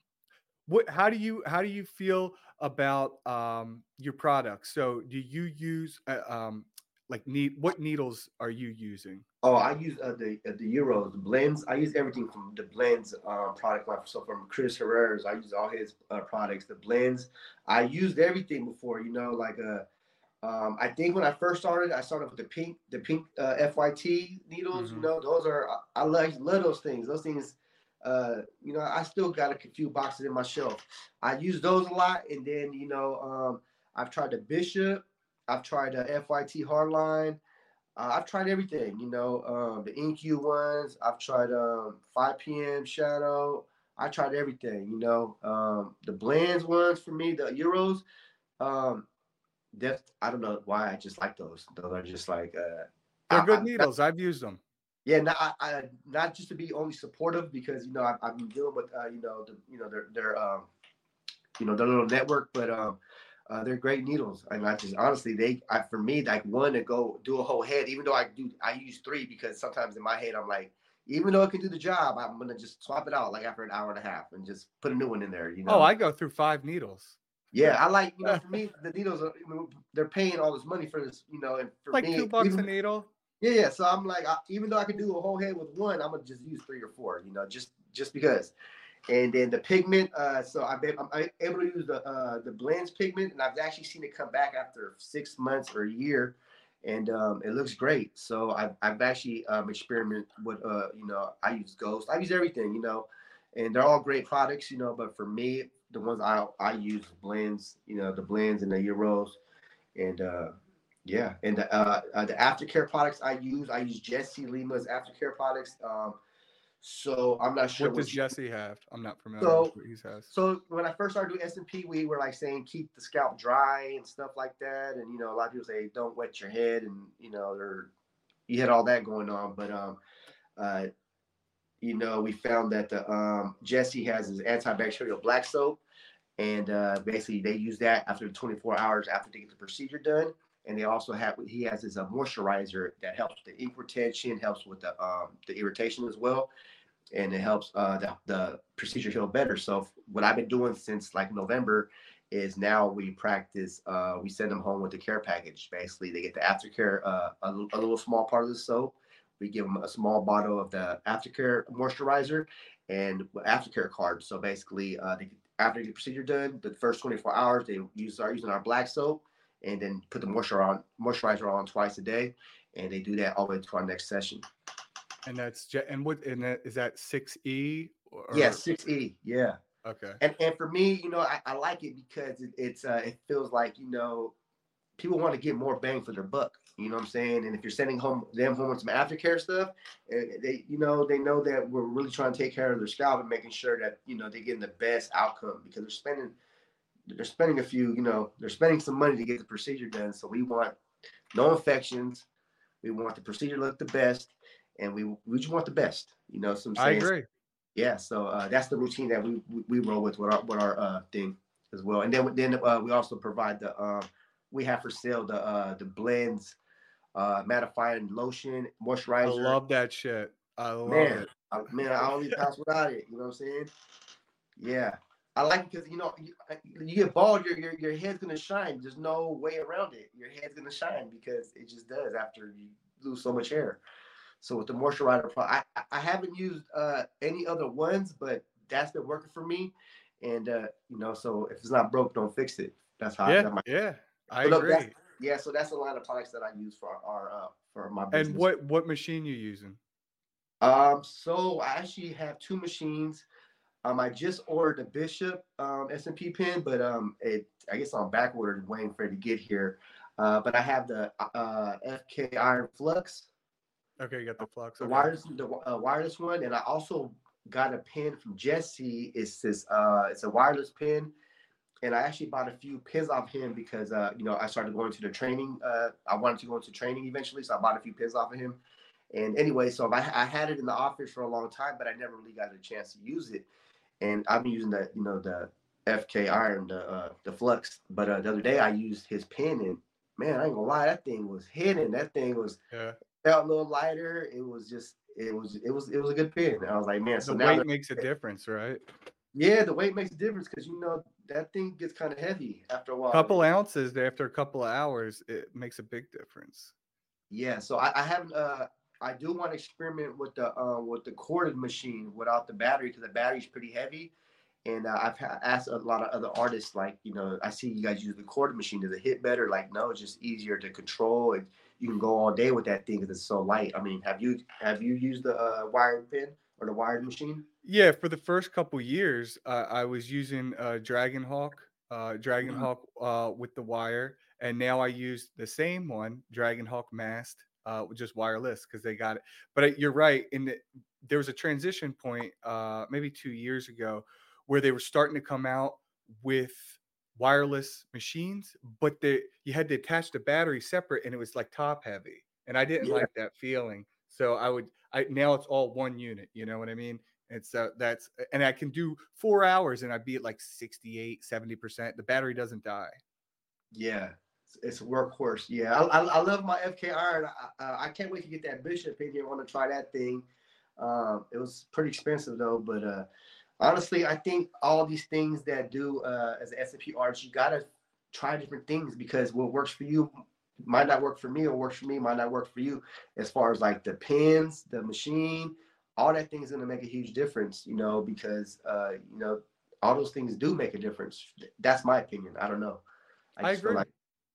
what? How do you how do you feel about um your products? So, do you use uh, um like need what needles are you using? Oh, I use uh, the uh, the Euros, the blends. I use everything from the blends um, product line. So from Chris Herrera's, I use all his uh, products. The blends, I used everything before. You know, like uh, um, I think when I first started, I started with the pink, the pink uh, FYT needles. Mm-hmm. You know, those are I, I love, love those things. Those things, uh, you know, I still got a few boxes in my shelf. I use those a lot, and then you know, um, I've tried the Bishop. I've tried the FYT Hardline. Uh, I've tried everything, you know, um, the InQ ones. I've tried um, 5 p.m. Shadow. I tried everything, you know. Um, the blends ones for me, the Euros. Um, I don't know why I just like those. Those are just like uh, they're good I, needles. I, have used them. Yeah, not I, I, not just to be only supportive because you know I, have been dealing with uh, you know the you know their their um you know their little network, but um uh, they're great needles, and I just honestly, they I, for me like one to go do a whole head. Even though I do, I use three because sometimes in my head I'm like, even though it can do the job, I'm gonna just swap it out like after an hour and a half and just put a new one in there. You oh, know? Oh, I go through five needles. Yeah, I like you know for me the needles are they're paying all this money for this you know and for like me, two bucks even, a needle. Yeah, yeah. So I'm like, I, even though I can do a whole head with one, I'm gonna just use three or four. You know, just just because. And then the pigment, uh, so I've been, I'm able to use the uh, the blends pigment, and I've actually seen it come back after six months or a year, and um, it looks great. So I've, I've actually um, experimented with, uh, you know, I use Ghost, I use everything, you know, and they're all great products, you know. But for me, the ones I I use blends, you know, the blends and the Euros, and uh, yeah, and the uh, uh, the aftercare products I use, I use Jesse Lima's aftercare products. Um, so I'm not sure. What does Jesse have? I'm not familiar so, with what he has. So when I first started doing S and P, we were like saying keep the scalp dry and stuff like that. And you know, a lot of people say don't wet your head, and you know, there you had all that going on. But um, uh, you know, we found that the um Jesse has his antibacterial black soap, and uh, basically they use that after 24 hours after they get the procedure done. And they also have he has his uh, moisturizer that helps the ink retention, helps with the um, the irritation as well and it helps uh, the, the procedure heal better. So what I've been doing since like November is now we practice. Uh, we send them home with the care package. Basically, they get the aftercare, uh, a, a little small part of the soap. We give them a small bottle of the aftercare moisturizer and aftercare card. So basically, uh, they, after the procedure done, the first 24 hours, they use start using our black soap and then put the moisturizer on moisturizer on twice a day, and they do that all the way to our next session. And that's and what and that is that six E? Yeah, six E. Yeah. Okay. And and for me, you know, I, I like it because it, it's uh it feels like you know people want to get more bang for their buck. You know what I'm saying? And if you're sending home them home with some aftercare stuff, eh, they you know they know that we're really trying to take care of their scalp and making sure that you know they're getting the best outcome because they're spending they're spending a few you know they're spending some money to get the procedure done. So we want no infections. We want the procedure to look the best and we we just want the best. You know, some I agree. Yeah, so uh, that's the routine that we we roll with with our with our uh, thing as well. And then then uh, we also provide the um, we have for sale the uh, the blends, uh, mattifying lotion, moisturizer. I love that shit. I love man, it. I, man, I don't even pass without it. You know what I'm saying? Yeah. I like it because you know you, uh, you, get bald, your, your your head's gonna shine. There's no way around it. Your head's gonna shine because it just does after you lose so much hair. So with the moisturizer, I, I haven't used uh, any other ones, but that's been working for me. And uh, you know, so if it's not broke, don't fix it. That's how yeah, I got my yeah. I agree. yeah, so that's a lot of products that I use for our uh, for my business. And what what machine you using? Um, so I actually have two machines. Um, I just ordered the Bishop um, SMP pen, but um, it I guess I'm back ordered, waiting for it to get here. Uh, but I have the uh, FK Iron Flux Okay, you got the flux. Okay. The wireless, the uh, wireless one, and I also got a pen from Jesse. It's this, uh, it's a wireless pen, and I actually bought a few pins off him because, uh, you know, I started going to the training. Uh, I wanted to go into training eventually, so I bought a few pins off of him, And anyway, so I, I had it in the office for a long time, but I never really got a chance to use it. And I've been using the, you know, the FK iron, the uh, the flux. But uh, the other day I used his pen, and man, I ain't gonna lie, that thing was hitting. That thing was yeah. Felt a little lighter. It was just, it was, it was, it was a good pen. I was like, man, so the weight makes a difference, right? Yeah, the weight makes a difference because you know that thing gets kind of heavy after a while. A couple ounces after a couple of hours, it makes a big difference. Yeah, so I, I haven't. Uh, I do want to experiment with the uh, with the corded machine without the battery because the battery's pretty heavy. And uh, I've asked a lot of other artists, like you know, I see you guys use the corded machine. Does it hit better? Like, no, it's just easier to control, and you can go all day with that thing because it's so light. I mean, have you have you used the uh, wired pen or the wired machine? Yeah, for the first couple years, uh, I was using uh, Dragon Hawk, uh, Dragon mm-hmm. Hawk uh, with the wire, and now I use the same one, Dragon Hawk mast, uh, just wireless because they got it. But uh, you're right. In the, there was a transition point, uh, maybe two years ago, where they were starting to come out with wireless machines, but they you had to attach the battery separate, and it was like top heavy, and I didn't yeah. like that feeling. So I would, I now it's all one unit. You know what I mean? It's uh, that's and I can do four hours and I'd be at like 68, 70 percent. The battery doesn't die. Yeah, it's a workhorse. Yeah, I, I, I love my FK iron. I, uh, I, can't wait to get that Bishop in here. I want to try that thing. Um, it was pretty expensive though, but uh, honestly, I think all these things that do uh, as an SMP artist, you gotta try different things because what works for you might not work for me, or works for me might not work for you. As far as like the pins, the machine, all that thing is gonna make a huge difference, you know, because uh, you know all those things do make a difference. That's my opinion. I don't know. I, I agree. Like,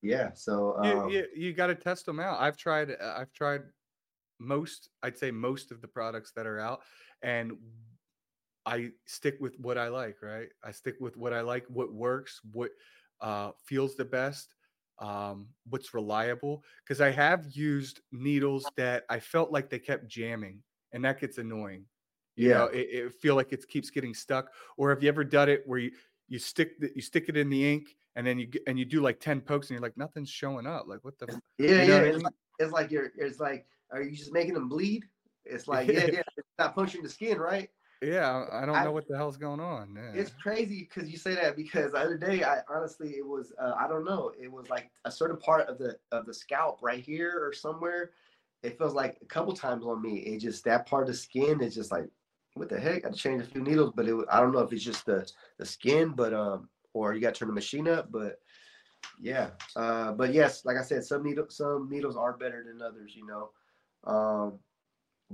yeah. So um, you, you, you got to test them out. I've tried. Uh, I've tried most. I'd say most of the products that are out, and I stick with what I like. Right. I stick with what I like. What works. What uh, feels the best. Um, what's reliable? Because I have used needles that I felt like they kept jamming, and that gets annoying. You yeah. know, it, it feel like it keeps getting stuck. Or have you ever done it where you you stick the, you stick it in the ink and then you and you do like 10 pokes and you're like nothing's showing up like what the yeah you know yeah it's, like, it's like you're it's like are you just making them bleed it's like yeah yeah it's not puncturing the skin right yeah i don't I, know what the hell's going on yeah. it's crazy because you say that because the other day i honestly it was uh, i don't know it was like a certain part of the of the scalp right here or somewhere it feels like a couple times on me it just that part of the skin is just like what the heck? I changed a few needles, but it I don't know if it's just the the skin, but um, or you got to turn the machine up, but yeah. Uh, but yes, like I said, some needles some needles are better than others, you know. Um,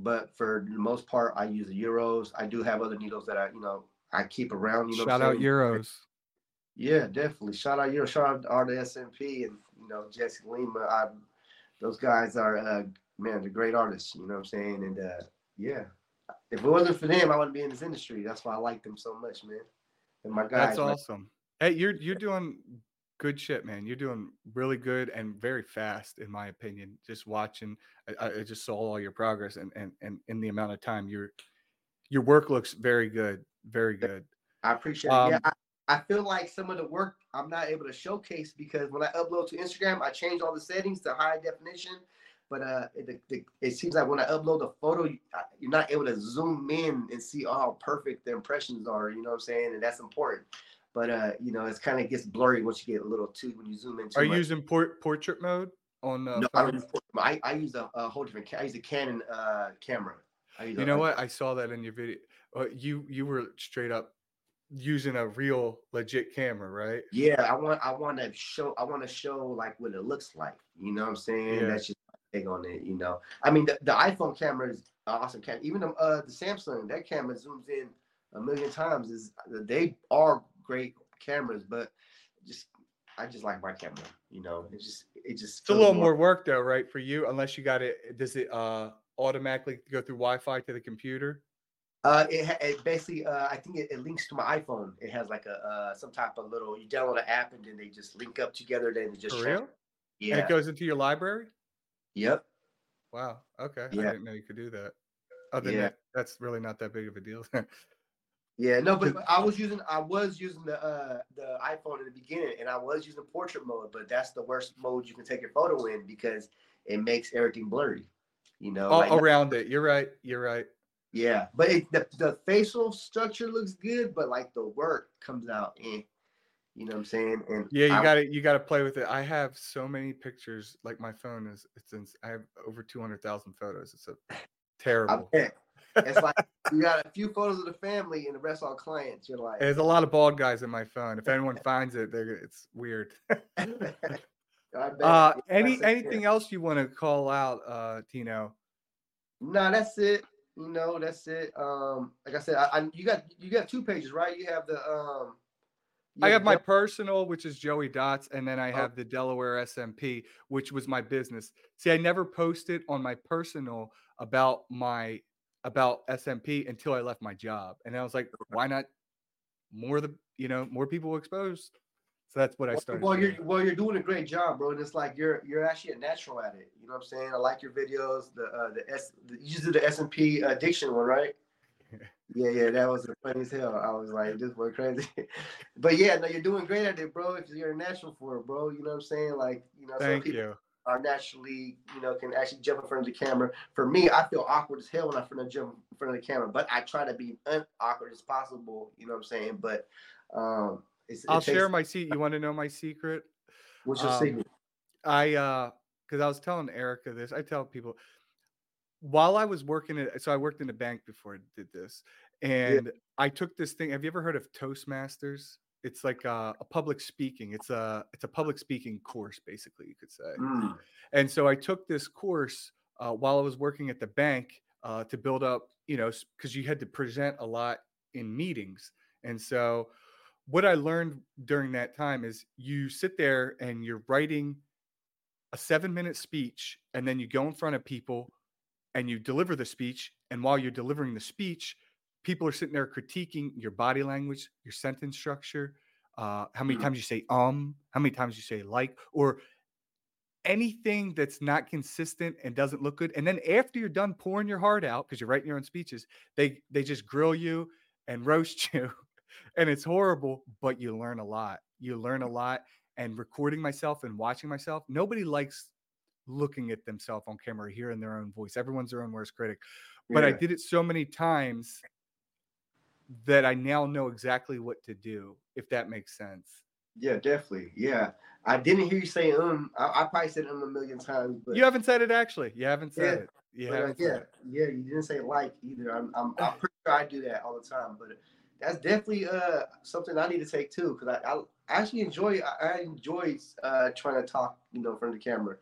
but for the most part, I use the euros. I do have other needles that I, you know, I keep around. You know, shout out euros. Yeah, definitely. Shout out euros. Shout out to the SMP and you know Jesse Lima. I, those guys are uh, man, they're great artists. You know what I'm saying? And uh, yeah, if it wasn't for them, I wouldn't be in this industry. That's why I like them so much, man. And my guys. That's awesome. Hey, you're you're doing good shit, man. You're doing really good and very fast, in my opinion. Just watching, I, I just saw all your progress and and and in the amount of time your your work looks very good, very good. I appreciate um, it. Yeah, I, I feel like some of the work I'm not able to showcase because when I upload to Instagram, I change all the settings to high definition but uh, it, it, it, seems like when I upload a photo, you're not able to zoom in and see how perfect the impressions are. You know what I'm saying? And that's important. But uh, you know, it's kind of gets blurry once you get a little too when you zoom in. Are you using port portrait mode on? Uh, no, I, I, I, use a, a, whole different. I use a Canon uh, camera. you know what? I saw that in your video. Uh, you you were straight up using a real legit camera, right? Yeah, I want I want to show I want to show like what it looks like. You know what I'm saying? Yeah. That's just take on it. You know, I mean, the, the iPhone camera is awesome camera. Even the, uh, the Samsung, that camera zooms in a million times. Is they are great cameras, but just I just like my camera. You know, it just it just it's a little more, more work though, right? For you, unless you got it. Does it uh automatically go through Wi-Fi to the computer? Uh, it, it basically, uh, I think it, it, links to my iPhone. It has like a uh, some type of little. You download an app and then they just link up together. Then it just For real? Yeah. And it goes into your library. Yep. Wow. Okay. Yeah. I didn't know you could do that. Other yeah. That, that's really not that big of a deal. Yeah. No, but, I was using I was using the uh the iPhone in the beginning, and I was using portrait mode, but that's the worst mode you can take your photo in because it makes everything blurry. You know, All, like, around it. You're right. You're right. Yeah, but it, the the facial structure looks good, but like the work comes out in. You know what I'm saying? And yeah, you got to you got to play with it. I have so many pictures. Like my phone is it's in, I have over two hundred thousand photos. It's a terrible. It's like you got a few photos of the family and the rest all clients. You're like, there's a lot of bald guys in my phone. If anyone finds it, it's weird. uh, any anything else you want to call out, uh, Tino? No, nah, that's it. You know, that's it. Um, like I said, I, I, you got you got two pages, right? You have the um I have my personal, which is Joey Dots, and then I oh. have the Delaware SMP, which was my business. See, I never posted on my personal about my about SMP until I left my job, and I was like, why not more the you know more people exposed? So that's what I started. Well, you're well, you're doing a great job, bro. And it's like you're you're actually a natural at it. You know what I'm saying? I like your videos. The uh, the S the, you just did the SMP addiction one, right? Yeah, yeah, that was the funny as hell. I was like, this boy crazy. but yeah, no, you're doing great at it, bro. If you're a natural for it, bro. You know what I'm saying? Like, you know, Thank some people you. Are naturally, you know, can actually jump in front of the camera. For me, I feel awkward as hell when I front jump in front of the camera, but I try to be awkward as possible. You know what I'm saying? But um, I'll share my seat. You want to know my secret? What's your um, secret? I uh, because I was telling Erica this. I tell people while I was working at, so I worked in a bank before I did this, and yeah. I took this thing. Have you ever heard of Toastmasters? It's like a, a, public speaking. It's a it's a public speaking course, basically, you could say. Mm. And so I took this course uh, while I was working at the bank uh, to build up, you know, because you had to present a lot in meetings. And so, what I learned during that time is you sit there and you're writing a seven minute speech, and then you go in front of people and you deliver the speech. And while you're delivering the speech, people are sitting there critiquing your body language, your sentence structure, uh, how many mm-hmm. times you say um, how many times you say like, or anything that's not consistent and doesn't look good. And then after you're done pouring your heart out, because you're writing your own speeches, they they just grill you and roast you. and it's horrible, but you learn a lot. You learn a lot. And recording myself and watching myself, nobody likes looking at themselves on camera, hearing their own voice. Everyone's their own worst critic. But yeah. I did it so many times that I now know exactly what to do, if that makes sense. Yeah, definitely. Yeah. I didn't hear you say um. I, I probably said um a million times, but you haven't said it actually. You haven't said yeah, it. You haven't yeah, yeah. You didn't say like either. I'm, I'm, I'm pretty sure I do that all the time, but that's definitely uh something I need to take too because I, I actually enjoy I, I enjoy uh trying to talk you know in front of the camera.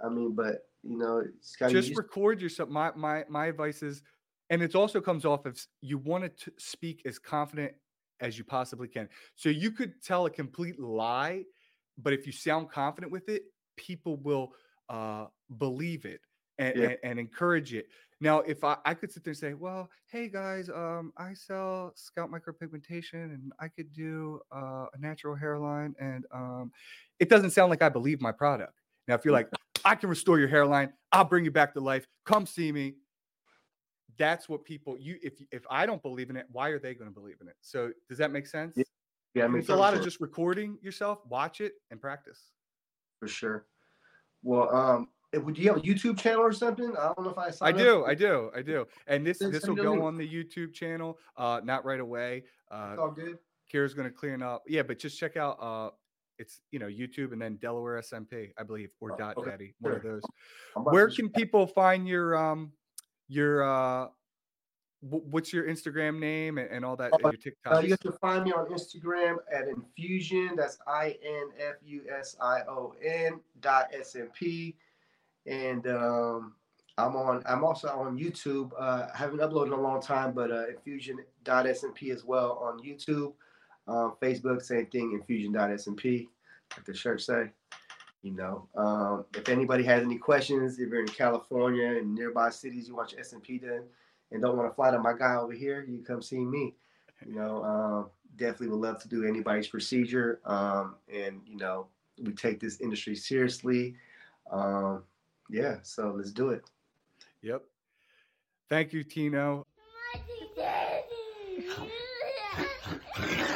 I mean, but you know, just record yourself. My my my advice is, and it also comes off of you want to speak as confident as you possibly can. So you could tell a complete lie, but if you sound confident with it, people will uh, believe it and, yeah. and, and, encourage it. Now, if I, I could sit there and say, well, hey guys, um, I sell scalp micropigmentation and I could do uh, a natural hairline, and um, it doesn't sound like I believe my product. Now, if you're like, I can restore your hairline. I'll bring you back to life. Come see me. That's what people you if if I don't believe in it, why are they going to believe in it? So does that make sense? Yeah, yeah I mean, it's a lot sure. of just recording yourself, watch it, and practice. For sure. Well, um, do you have a YouTube channel or something? I don't know if I. I do, I do, I do. And this this will go on the YouTube channel. Uh, not right away. Uh, it's all good. Kira's going to clean up. Yeah, but just check out uh it's you know YouTube and then Delaware SMP, I believe, or oh, Dot okay. Dattie, one of those. Where can people find your um your uh what's your Instagram name and, and all that? Uh, your TikTok. Uh, you have to find me on Instagram at Infusion. That's I N F U S I O N dot SMP, and um, I'm on. I'm also on YouTube. Uh, I haven't uploaded in a long time, but uh, Infusion dot SMP as well on YouTube. Um, Facebook, same thing, Infusion dot infusion.smp, like the shirt say. You know, um, if anybody has any questions, if you're in California and nearby cities, you want your SMP done and don't want to fly to my guy over here, you come see me. You know, um, definitely would love to do anybody's procedure. Um, and, you know, we take this industry seriously. Um, yeah, so let's do it. Yep. Thank you, Tino.